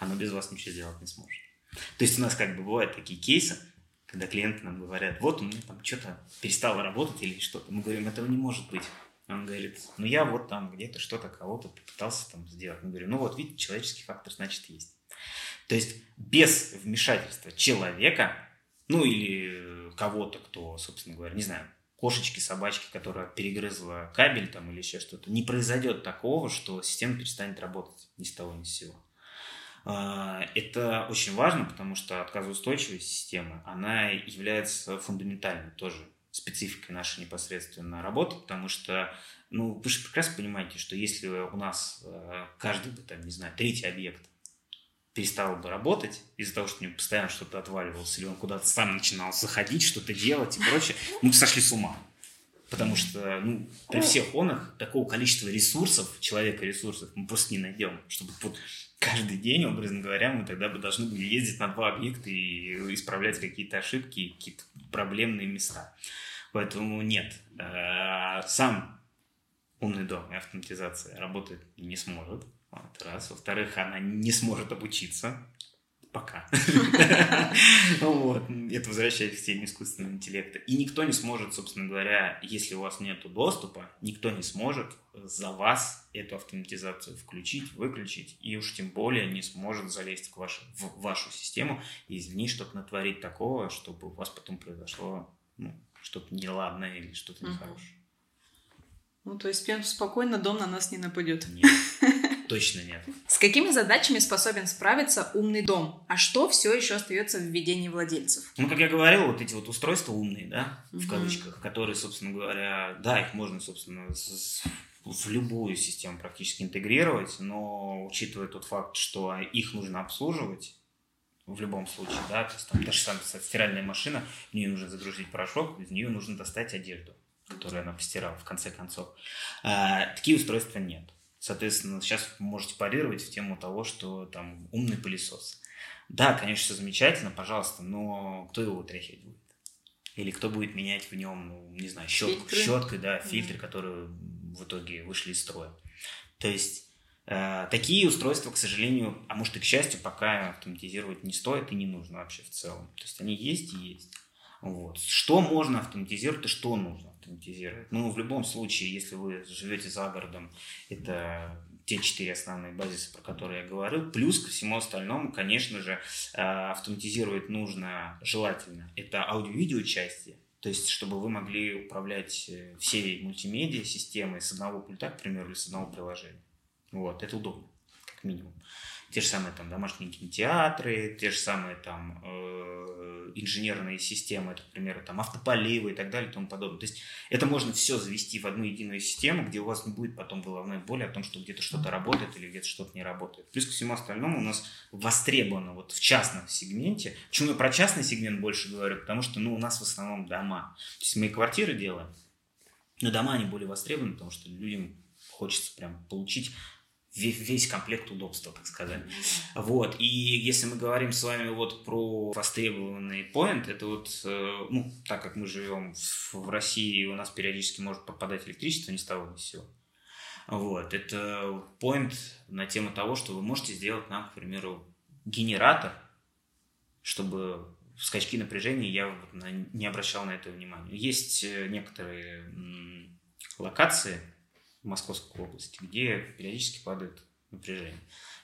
оно без вас ничего сделать не сможет. То есть у нас как бы бывают такие кейсы, когда клиенты нам говорят, вот у меня там что-то перестало работать или что-то. Мы говорим, этого не может быть. Он говорит, ну я вот там где-то что-то кого-то попытался там сделать. Мы говорим, ну вот видите, человеческий фактор значит есть. То есть без вмешательства человека, ну или кого-то, кто, собственно говоря, не знаю, кошечки, собачки, которая перегрызла кабель там или еще что-то, не произойдет такого, что система перестанет работать ни с того ни с сего. А, это очень важно, потому что отказоустойчивость системы, она является фундаментальной тоже спецификой нашей непосредственно работы, потому что, ну, вы же прекрасно понимаете, что если у нас э, каждый, там, не знаю, третий объект перестал бы работать из-за того, что у него постоянно что-то отваливалось, или он куда-то сам начинал заходить, что-то делать и прочее, мы бы сошли с ума. Потому что ну, при всех онах такого количества ресурсов, человека ресурсов, мы просто не найдем. Чтобы вот каждый день, образно говоря, мы тогда бы должны были ездить на два объекта и исправлять какие-то ошибки, какие-то проблемные места. Поэтому нет. Э, сам умный дом и автоматизация работать не сможет. Вот, раз. Во-вторых, она не сможет обучиться. Пока. Вот. Это возвращаясь к теме искусственного интеллекта. И никто не сможет, собственно говоря, если у вас нет доступа, никто не сможет за вас эту автоматизацию включить, выключить, и уж тем более не сможет залезть в вашу, в вашу систему и, извини, что-то натворить такого, чтобы у вас потом произошло ну, что-то неладное или что-то нехорошее. Ну, то есть прям спокойно дом на нас не нападет. Нет. Точно нет. С какими задачами способен справиться умный дом? А что все еще остается в ведении владельцев? Ну, как я говорил, вот эти вот устройства умные, да, в кавычках, которые, собственно говоря, да, их можно, собственно, в любую систему практически интегрировать, но учитывая тот факт, что их нужно обслуживать, в любом случае, да, то есть там даже самая стиральная машина, в нее нужно загрузить порошок, из нее нужно достать одежду, которую она постирала в конце концов. А, такие устройства нет. Соответственно, сейчас вы можете парировать в тему того, что там умный пылесос. Да, конечно, все замечательно, пожалуйста, но кто его вытряхивать будет? Или кто будет менять в нем, ну, не знаю, щетку, щеткой, да, фильтры, mm. которые в итоге вышли из строя. То есть э, такие устройства, к сожалению, а может и к счастью, пока автоматизировать не стоит и не нужно вообще в целом. То есть они есть и есть. Вот. Что можно автоматизировать и что нужно автоматизировать? Ну, в любом случае, если вы живете за городом, это те четыре основные базисы, про которые я говорил. Плюс ко всему остальному, конечно же, э, автоматизировать нужно желательно. Это аудио-видео части, то есть, чтобы вы могли управлять э, всей мультимедиа системой с одного пульта, к примеру, или с одного приложения. Вот, это удобно, как минимум. Те же самые там домашние кинотеатры, те же самые там э, инженерные системы, это, к примеру, там автополивы и так далее и тому подобное. То есть это можно все завести в одну единую систему, где у вас не будет потом головной боли о том, что где-то что-то работает или где-то что-то не работает. Плюс ко всему остальному у нас востребовано вот в частном сегменте. Почему я про частный сегмент больше говорю? Потому что ну, у нас в основном дома. То есть мы квартиры делаем, но дома они более востребованы, потому что людям хочется прям получить весь, комплект удобства, так сказать. Вот. И если мы говорим с вами вот про востребованный point, это вот, э, ну, так как мы живем в России, у нас периодически может попадать электричество ни с того ни с сего. Вот. Это point на тему того, что вы можете сделать нам, к примеру, генератор, чтобы скачки напряжения я не обращал на это внимания. Есть э, некоторые локации, Московской области, где периодически падает напряжение.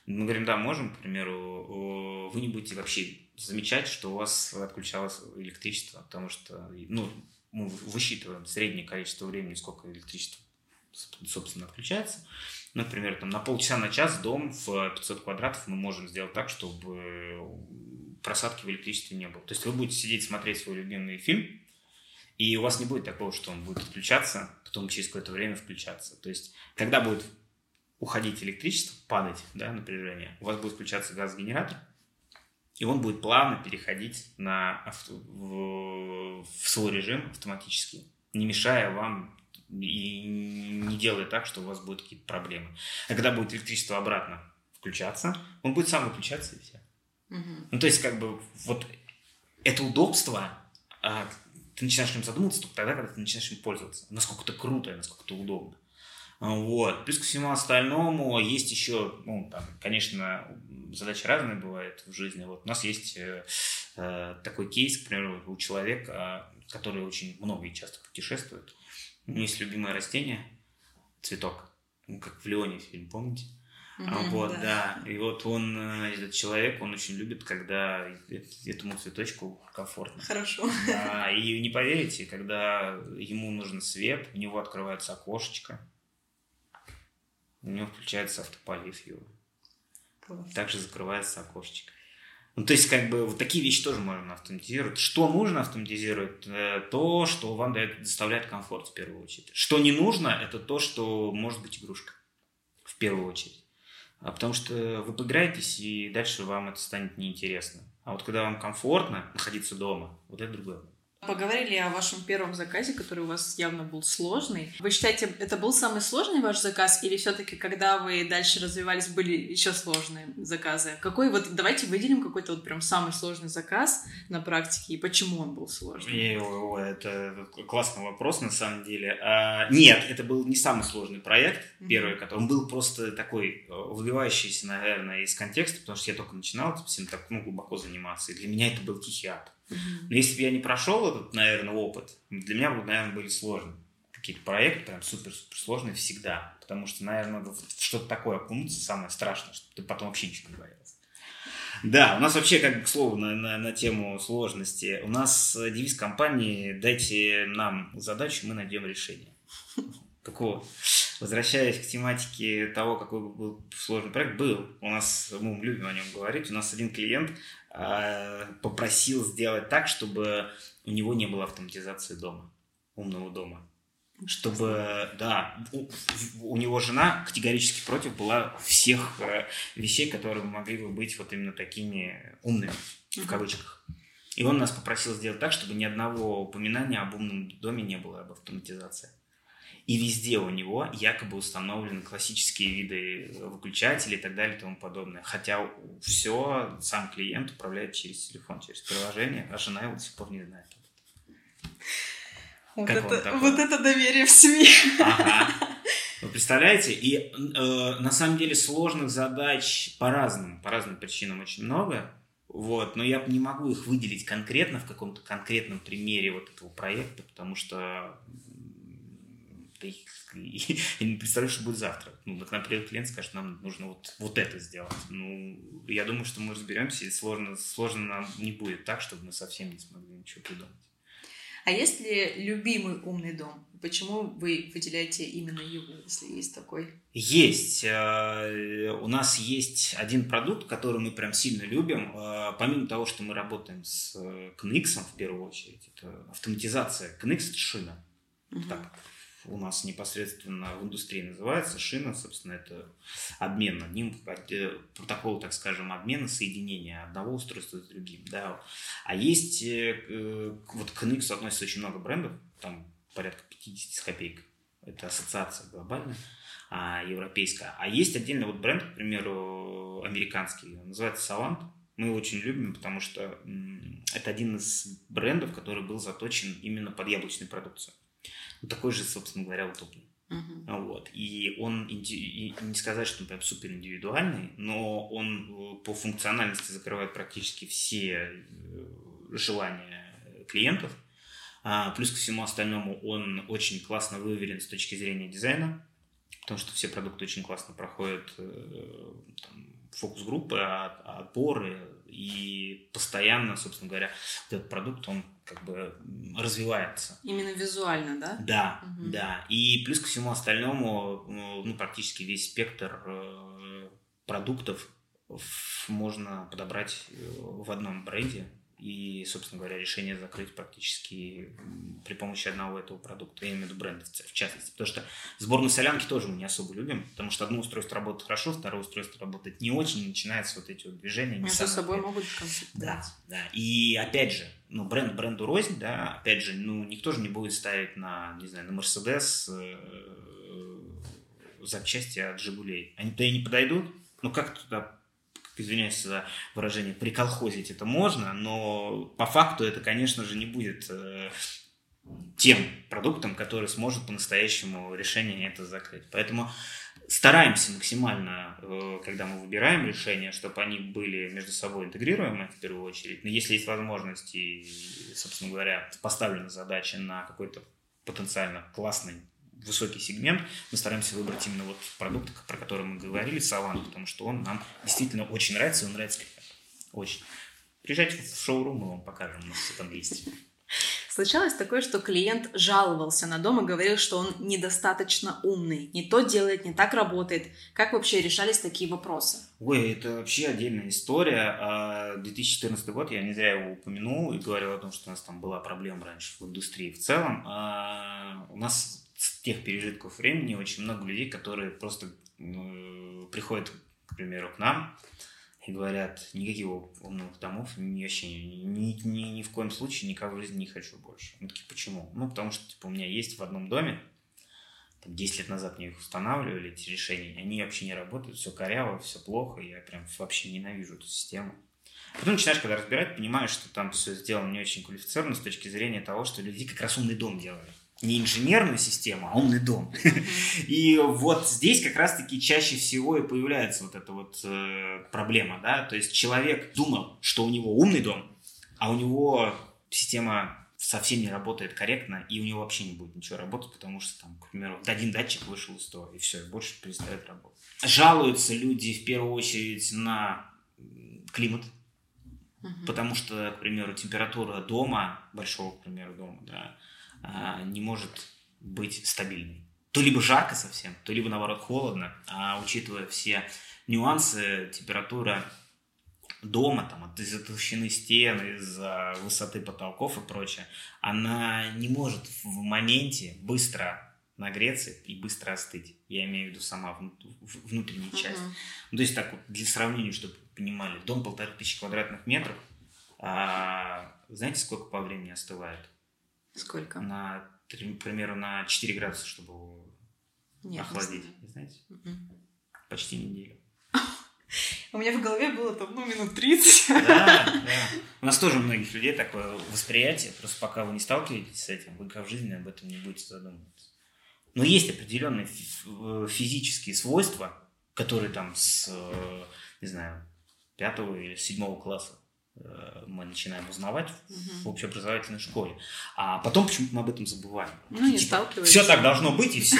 Мы говорим, да, можем, к примеру, вы не будете вообще замечать, что у вас отключалось электричество, потому что, ну, мы высчитываем среднее количество времени, сколько электричества, собственно, отключается. Например, там, на полчаса, на час дом в 500 квадратов мы можем сделать так, чтобы просадки в электричестве не было. То есть вы будете сидеть смотреть свой любимый фильм, и у вас не будет такого, что он будет отключаться, потом через какое-то время включаться. То есть, когда будет уходить электричество, падать да, напряжение, у вас будет включаться газогенератор, и он будет плавно переходить на авто, в, в свой режим автоматически, не мешая вам и не делая так, что у вас будут какие-то проблемы. А когда будет электричество обратно включаться, он будет сам выключаться и все. Угу. Ну, то есть, как бы, вот это удобство, а, ты начинаешь им задумываться только тогда, когда ты начинаешь им пользоваться. Насколько это круто, насколько это удобно. Вот. Плюс ко всему остальному есть еще, ну, там, конечно, задачи разные бывают в жизни. Вот у нас есть э, э такой кейс, к примеру, у человека, который очень много и часто путешествует. У него есть любимое растение, цветок, ну, как в Леоне фильм, помните? Mm-hmm, вот, да. да. И вот он, э, этот человек, он очень любит, когда этому цветочку комфортно. Хорошо. Да, и не поверите, когда ему нужен свет, у него открывается окошечко, у него включается автополив его. Класс. Также закрывается окошечко. Ну, то есть, как бы, вот такие вещи тоже можно автоматизировать. Что нужно автоматизировать? Э, то, что вам дает, доставляет комфорт в первую очередь. Что не нужно, это то, что может быть игрушка в первую очередь потому что вы поиграетесь, и дальше вам это станет неинтересно. А вот когда вам комфортно находиться дома, вот это другое. Поговорили о вашем первом заказе, который у вас явно был сложный. Вы считаете, это был самый сложный ваш заказ, или все-таки, когда вы дальше развивались, были еще сложные заказы? Какой вот, давайте выделим какой-то вот прям самый сложный заказ на практике, и почему он был сложный? И, о, это классный вопрос, на самом деле. А, нет, это был не самый сложный проект, первый, который, он был просто такой, э, выбивающийся, наверное, из контекста, потому что я только начинал всем так, ну, глубоко заниматься, и для меня это был тихий ад. Но если бы я не прошел этот, наверное, опыт, для меня бы, наверное, были сложные какие-то проекты, прям супер-супер сложные всегда. Потому что, наверное, что-то такое окунуться самое страшное, что ты потом вообще ничего не боялся. Да, у нас вообще, как к слову, на, на, на тему сложности, у нас девиз компании «Дайте нам задачу, мы найдем решение». Такого. Возвращаясь к тематике того, какой был сложный проект, был. У нас, мы любим о нем говорить, у нас один клиент Э, попросил сделать так, чтобы у него не было автоматизации дома, умного дома. Чтобы, да, у, у него жена категорически против была всех э, вещей, которые могли бы быть вот именно такими умными, в кавычках. И он нас попросил сделать так, чтобы ни одного упоминания об умном доме не было, об автоматизации. И везде у него якобы установлены классические виды выключателей и так далее и тому подобное. Хотя все сам клиент управляет через телефон, через приложение, а жена его до сих пор не знает. Вот, это, вот это доверие в семье. Ага. Вы представляете? И э, на самом деле сложных задач по разным, по разным причинам очень много. Вот, но я не могу их выделить конкретно в каком-то конкретном примере вот этого проекта, потому что ты я не представляю, что будет завтра. Ну, к нам придет клиент, скажет, нам нужно вот, вот это сделать. Ну, я думаю, что мы разберемся, и сложно, сложно нам не будет так, чтобы мы совсем не смогли ничего придумать. А есть ли любимый умный дом? Почему вы выделяете именно его, если есть такой? Есть. Э, у нас есть один продукт, который мы прям сильно любим. Э, помимо того, что мы работаем с KNX в первую очередь, это автоматизация. KNX – это шина. Угу. Так, у нас непосредственно в индустрии называется шина, собственно, это обмен одним, э, протокол, так скажем, обмена, соединения одного устройства с другим, да. А есть, э, вот к NX относится очень много брендов, там порядка 50 с копейкой. Это ассоциация глобальная, а, европейская. А есть отдельный вот бренд, к примеру, американский, называется Savant. Мы его очень любим, потому что это один из брендов, который был заточен именно под яблочную продукцию такой же, собственно говоря, утопный. Uh-huh. Вот. И он, и не сказать, что он прям супер индивидуальный, но он э, по функциональности закрывает практически все э, желания клиентов. А, плюс ко всему остальному он очень классно выверен с точки зрения дизайна, потому что все продукты очень классно проходят э, фокус-группы, отборы, и постоянно, собственно говоря, этот продукт, он как бы развивается. Именно визуально, да? Да, угу. да. И плюс ко всему остальному, ну, практически весь спектр э, продуктов можно подобрать э, в одном бренде и, собственно говоря, решение закрыть практически при помощи одного этого продукта, я имею в виду бренда в частности. Потому что сборную солянки тоже мы не особо любим, потому что одно устройство работает хорошо, второе устройство работает не очень, и начинаются вот эти вот движения. Между собой могут конфликтовать. Да, да. И опять же, ну, бренд бренду рознь, да, опять же, ну, никто же не будет ставить на, не знаю, на Мерседес э, запчасти от Жигулей. Они туда и не подойдут, ну, как туда извиняюсь за выражение, приколхозить это можно, но по факту это, конечно же, не будет э, тем продуктом, который сможет по-настоящему решение это закрыть. Поэтому стараемся максимально, э, когда мы выбираем решения, чтобы они были между собой интегрируемы в первую очередь. Но если есть возможность и, собственно говоря, поставлена задача на какой-то потенциально классный высокий сегмент, мы стараемся выбрать именно вот продукт, про который мы говорили, Саван, потому что он нам действительно очень нравится, он нравится Очень. Приезжайте в шоурум, мы вам покажем, у нас все там есть. Случалось такое, что клиент жаловался на дом и говорил, что он недостаточно умный, не то делает, не так работает. Как вообще решались такие вопросы? Ой, это вообще отдельная история. 2014 а, год, я не зря его упомянул и говорил о том, что у нас там была проблема раньше в индустрии в целом. А, у нас с тех пережитков времени очень много людей, которые просто приходят, к примеру, к нам и говорят, никаких умных домов ни, вообще ни, ни, ни в коем случае никого в жизни не хочу больше. Мы такие, почему? Ну, потому что типа, у меня есть в одном доме, там, 10 лет назад мне их устанавливали, эти решения, они вообще не работают, все коряво, все плохо, я прям вообще ненавижу эту систему. Потом начинаешь, когда разбирать, понимаешь, что там все сделано не очень квалифицированно с точки зрения того, что люди как раз умный дом делали не инженерную систему, а умный дом. И вот здесь как раз-таки чаще всего и появляется вот эта вот э, проблема, да, то есть человек думал, что у него умный дом, а у него система совсем не работает корректно, и у него вообще не будет ничего работать, потому что там, к примеру, один датчик вышел из строя, и все, больше перестает работать. Жалуются люди в первую очередь на климат, потому что, к примеру, температура дома, большого, к примеру, дома, да, не может быть стабильной. То либо жарко совсем, то либо наоборот холодно, а учитывая все нюансы, температура дома, там, из-за толщины стен, из-за высоты потолков и прочее, она не может в моменте быстро нагреться и быстро остыть. Я имею в виду сама внутренняя часть. Uh-huh. Ну, то есть так вот, для сравнения, чтобы понимали, дом полторы тысячи квадратных метров, а, знаете, сколько по времени остывает? Сколько? На, к примеру, на 4 градуса, чтобы Нет, охладить. Не знаете? Mm-mm. Почти неделю. У меня в голове было там, ну, минут 30. Да, да. У нас тоже у многих людей такое восприятие, просто пока вы не сталкиваетесь с этим, вы как в жизни об этом не будете задумываться. Но есть определенные физические свойства, которые там с, э, не знаю, пятого или седьмого класса Э, мы начинаем узнавать угу. в общеобразовательной школе. А потом почему-то мы об этом забываем. Ну, не типа, Все так должно быть, и все.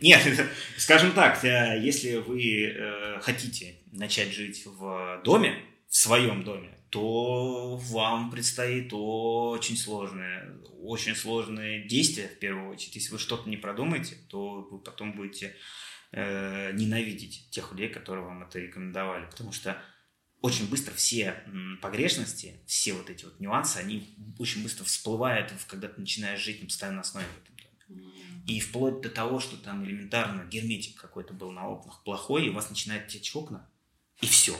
Нет, скажем так, э, если вы э, хотите начать жить в доме, в своем доме, то вам предстоит очень сложное, очень сложное действие в первую очередь. Если вы что-то не продумаете, то вы потом будете э, ненавидеть тех людей, которые вам это рекомендовали. Потому что очень быстро все погрешности, все вот эти вот нюансы, они очень быстро всплывают, когда ты начинаешь жить на постоянной основе в этом доме. И вплоть до того, что там элементарно герметик какой-то был на окнах плохой, и у вас начинает течь окна, и все.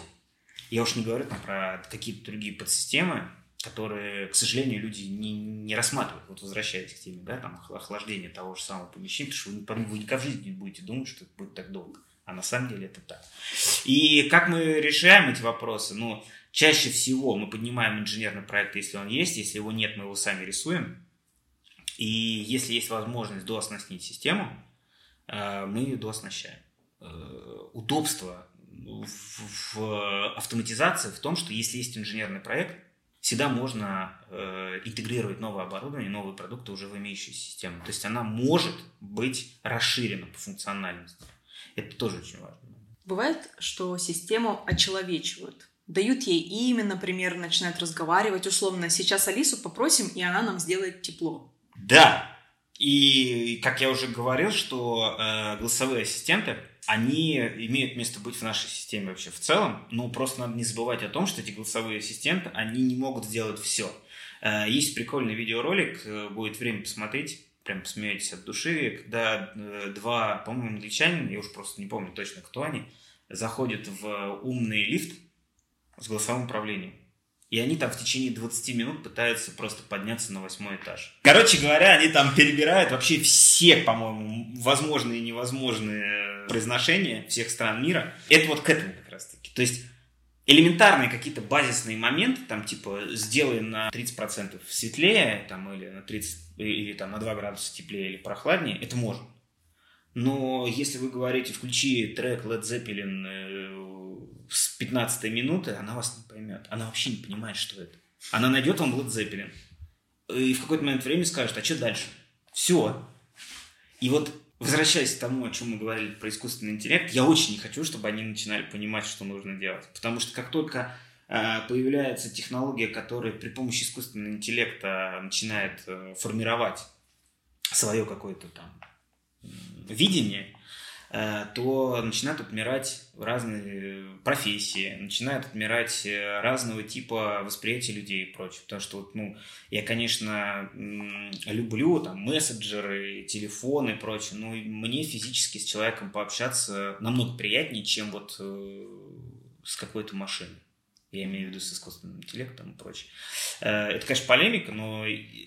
Я уж не говорю там про какие-то другие подсистемы, которые, к сожалению, люди не, не рассматривают, вот возвращаясь к теме, да, там, охлаждение того же самого помещения, потому что вы, вы никогда в жизни не будете думать, что это будет так долго. А на самом деле это так. И как мы решаем эти вопросы? Ну, чаще всего мы поднимаем инженерный проект, если он есть, если его нет, мы его сами рисуем. И если есть возможность дооснастить систему, э, мы ее дооснащаем. Э, удобство в автоматизации в том, что если есть инженерный проект, всегда можно э, интегрировать новое оборудование, новые продукты уже в имеющуюся систему. То есть она может быть расширена по функциональности. Это тоже очень важно. Бывает, что систему очеловечивают. Дают ей имя, например, начинают разговаривать. Условно, сейчас Алису попросим, и она нам сделает тепло. Да. И, как я уже говорил, что э, голосовые ассистенты они имеют место быть в нашей системе вообще в целом, но просто надо не забывать о том, что эти голосовые ассистенты, они не могут сделать все. Э, есть прикольный видеоролик, э, будет время посмотреть, прям посмеетесь от души, когда э, два, по-моему, англичанина, я уж просто не помню точно, кто они, заходят в умный лифт с голосовым управлением. И они там в течение 20 минут пытаются просто подняться на восьмой этаж. Короче говоря, они там перебирают вообще все, по-моему, возможные и невозможные произношения всех стран мира. Это вот к этому как раз таки. То есть элементарные какие-то базисные моменты, там типа сделай на 30% светлее, там, или на 30, или там на 2 градуса теплее или прохладнее, это можно. Но если вы говорите, включи трек Led Zeppelin э, с 15 минуты она вас не поймет. Она вообще не понимает, что это. Она найдет вам Led Zeppelin. И в какой-то момент времени скажет, а что дальше? Все. И вот возвращаясь к тому, о чем мы говорили про искусственный интеллект, я очень не хочу, чтобы они начинали понимать, что нужно делать. Потому что как только э, появляется технология, которая при помощи искусственного интеллекта начинает э, формировать свое какое-то там видение, то начинают отмирать разные профессии, начинают отмирать э, разного типа восприятия людей и прочее. Потому что, вот, ну, я, конечно, люблю там мессенджеры, телефоны и прочее, но мне физически с человеком пообщаться намного приятнее, чем вот э, с какой-то машиной. Я имею в виду с искусственным интеллектом и прочее. Это, конечно, полемика, но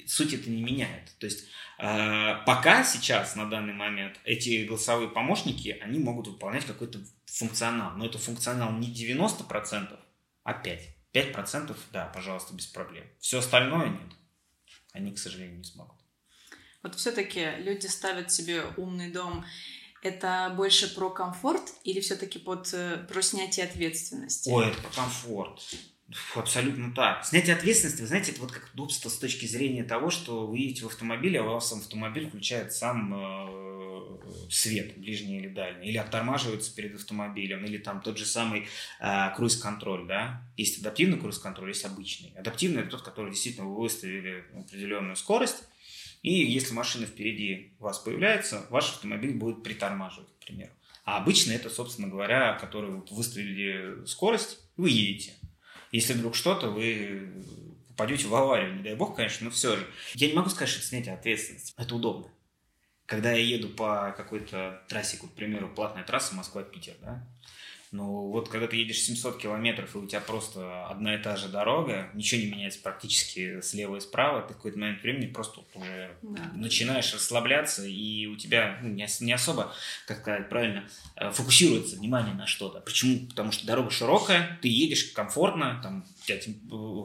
суть это не меняет. То есть Э, пока сейчас, на данный момент, эти голосовые помощники, они могут выполнять какой-то функционал. Но это функционал не 90%, а 5%. 5% да, пожалуйста, без проблем. Все остальное нет. Они, к сожалению, не смогут. Вот все-таки люди ставят себе умный дом. Это больше про комфорт или все-таки под, э, про снятие ответственности? Ой, это про комфорт. Абсолютно так. Снятие ответственности, вы знаете, это вот как удобство с точки зрения того, что вы едете в автомобиле, а у вас автомобиль включает сам э, свет, ближний или дальний, или оттормаживается перед автомобилем, или там тот же самый э, круиз-контроль, да. Есть адаптивный круиз-контроль, есть обычный. Адаптивный это тот, который действительно вы выставили определенную скорость, и если машина впереди вас появляется, ваш автомобиль будет притормаживать, к примеру. А обычный это, собственно говоря, который вы выставили скорость, вы едете. Если вдруг что-то, вы попадете в аварию, не дай бог, конечно, но все же. Я не могу сказать, что это снятие ответственности. Это удобно. Когда я еду по какой-то трассе, к примеру, платная трасса Москва-Питер, да, ну вот когда ты едешь 700 километров, и у тебя просто одна и та же дорога, ничего не меняется практически слева и справа, ты в какой-то момент времени просто уже да. начинаешь расслабляться, и у тебя ну, не, не особо, как сказать правильно, э, фокусируется внимание на что-то. Почему? Потому что дорога широкая, ты едешь комфортно, там тебя тем,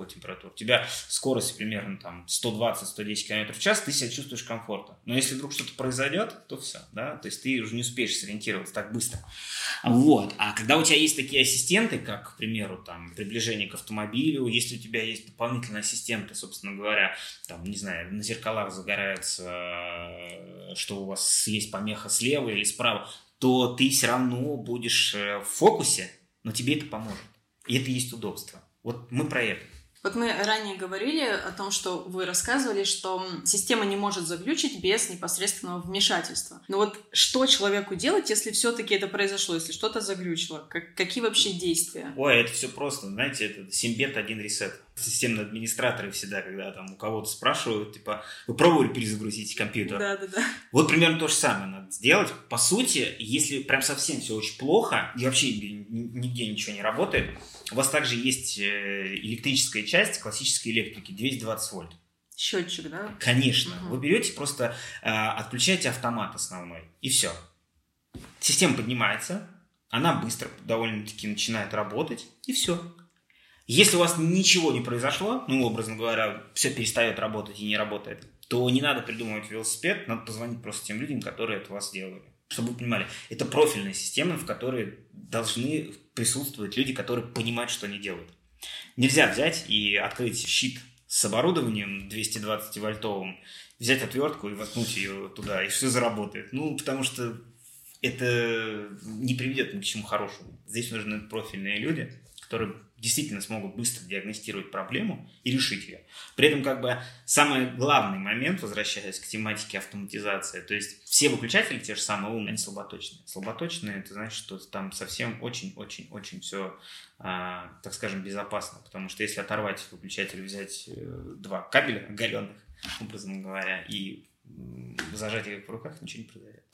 температура, у тебя скорость примерно там 120-110 км в час, ты себя чувствуешь комфортно. Но если вдруг что-то произойдет, то все, да, то есть ты уже не успеешь сориентироваться так быстро. Вот. А когда у тебя есть такие ассистенты, как, к примеру, там, приближение к автомобилю, если у тебя есть дополнительные ассистенты, собственно говоря, там, не знаю, на зеркалах загорается, что у вас есть помеха слева или справа, то ты все равно будешь э, в фокусе, но тебе это поможет. И это есть удобство. Вот мы про это. Вот мы ранее говорили о том, что вы рассказывали, что система не может заглючить без непосредственного вмешательства. Но вот что человеку делать, если все-таки это произошло, если что-то заглючило? Как, какие вообще действия? Ой, это все просто, знаете, это 7 бет, один ресет. Системные администраторы всегда, когда там у кого-то спрашивают, типа, вы пробовали перезагрузить компьютер? Да, да, да. Вот примерно то же самое надо сделать. По сути, если прям совсем все очень плохо, и вообще нигде ничего не работает, у вас также есть э, электрическая часть классической электрики, 220 вольт. Счетчик, да? Конечно. Угу. Вы берете, просто э, отключаете автомат основной, и все. Система поднимается, она быстро довольно-таки начинает работать, и все. Если у вас ничего не произошло, ну, образно говоря, все перестает работать и не работает, то не надо придумывать велосипед, надо позвонить просто тем людям, которые это у вас делали. Чтобы вы понимали, это профильная система, в которой должны присутствовать люди, которые понимают, что они делают. Нельзя взять и открыть щит с оборудованием 220-вольтовым, взять отвертку и воткнуть ее туда, и все заработает. Ну, потому что это не приведет ни к чему хорошему. Здесь нужны профильные люди, которые действительно смогут быстро диагностировать проблему и решить ее. При этом как бы самый главный момент, возвращаясь к тематике автоматизации, то есть все выключатели те же самые умные, они слаботочные. Слаботочные, это значит, что там совсем очень-очень-очень все, а, так скажем, безопасно, потому что если оторвать выключатель, взять э, два кабеля оголенных, образно говоря, и зажать их в руках, ничего не произойдет.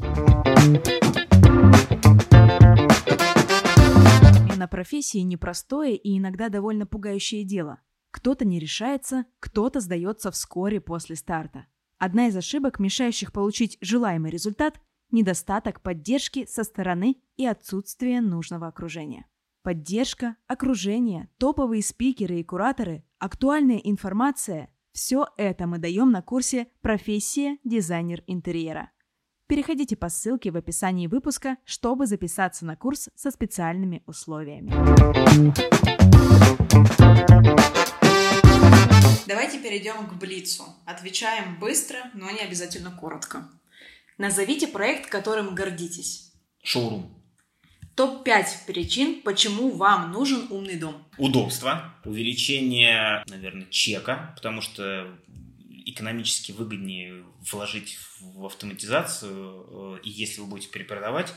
Смена профессии – непростое и иногда довольно пугающее дело. Кто-то не решается, кто-то сдается вскоре после старта. Одна из ошибок, мешающих получить желаемый результат – недостаток поддержки со стороны и отсутствие нужного окружения. Поддержка, окружение, топовые спикеры и кураторы, актуальная информация – все это мы даем на курсе «Профессия дизайнер интерьера». Переходите по ссылке в описании выпуска, чтобы записаться на курс со специальными условиями. Давайте перейдем к Блицу. Отвечаем быстро, но не обязательно коротко. Назовите проект, которым гордитесь. Шоурум. Топ-5 причин, почему вам нужен умный дом. Удобство, увеличение, наверное, чека, потому что экономически выгоднее вложить в автоматизацию, э, и если вы будете перепродавать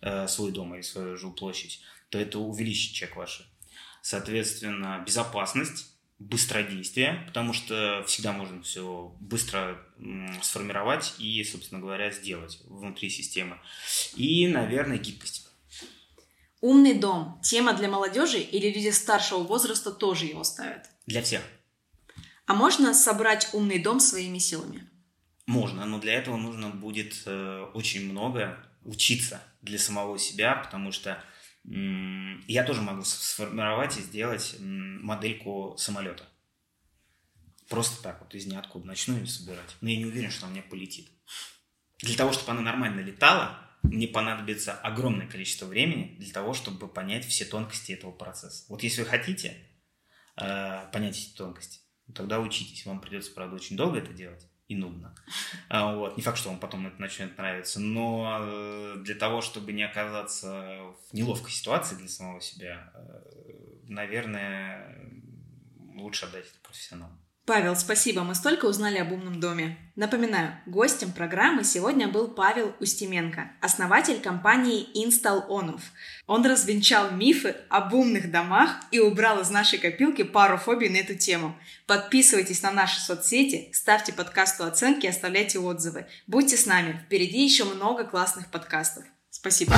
э, свой дом или свою жилплощадь, то это увеличит чек ваш. Соответственно, безопасность, быстродействие, потому что всегда можно все быстро сформировать и, собственно говоря, сделать внутри системы. И, наверное, гибкость. Умный дом. Тема для молодежи или люди старшего возраста тоже его ставят? Для всех. А можно собрать умный дом своими силами? Можно, но для этого нужно будет э, очень много учиться для самого себя, потому что м- я тоже могу сформировать и сделать м- модельку самолета. Просто так вот из ниоткуда начну ее собирать. Но я не уверен, что она мне полетит. Для того, чтобы она нормально летала, мне понадобится огромное количество времени для того, чтобы понять все тонкости этого процесса. Вот если вы хотите э, понять эти тонкости, тогда учитесь. Вам придется, правда, очень долго это делать и нудно. А, вот. Не факт, что вам потом это начнет нравиться, но э, для того, чтобы не оказаться в неловкой ситуации для самого себя, э, наверное, лучше отдать это профессионалам. Павел, спасибо. Мы столько узнали об умном доме. Напоминаю, гостем программы сегодня был Павел Устименко, основатель компании Install Onов. Он развенчал мифы об умных домах и убрал из нашей копилки пару фобий на эту тему. Подписывайтесь на наши соцсети, ставьте подкасту оценки, оставляйте отзывы. Будьте с нами, впереди еще много классных подкастов. Спасибо.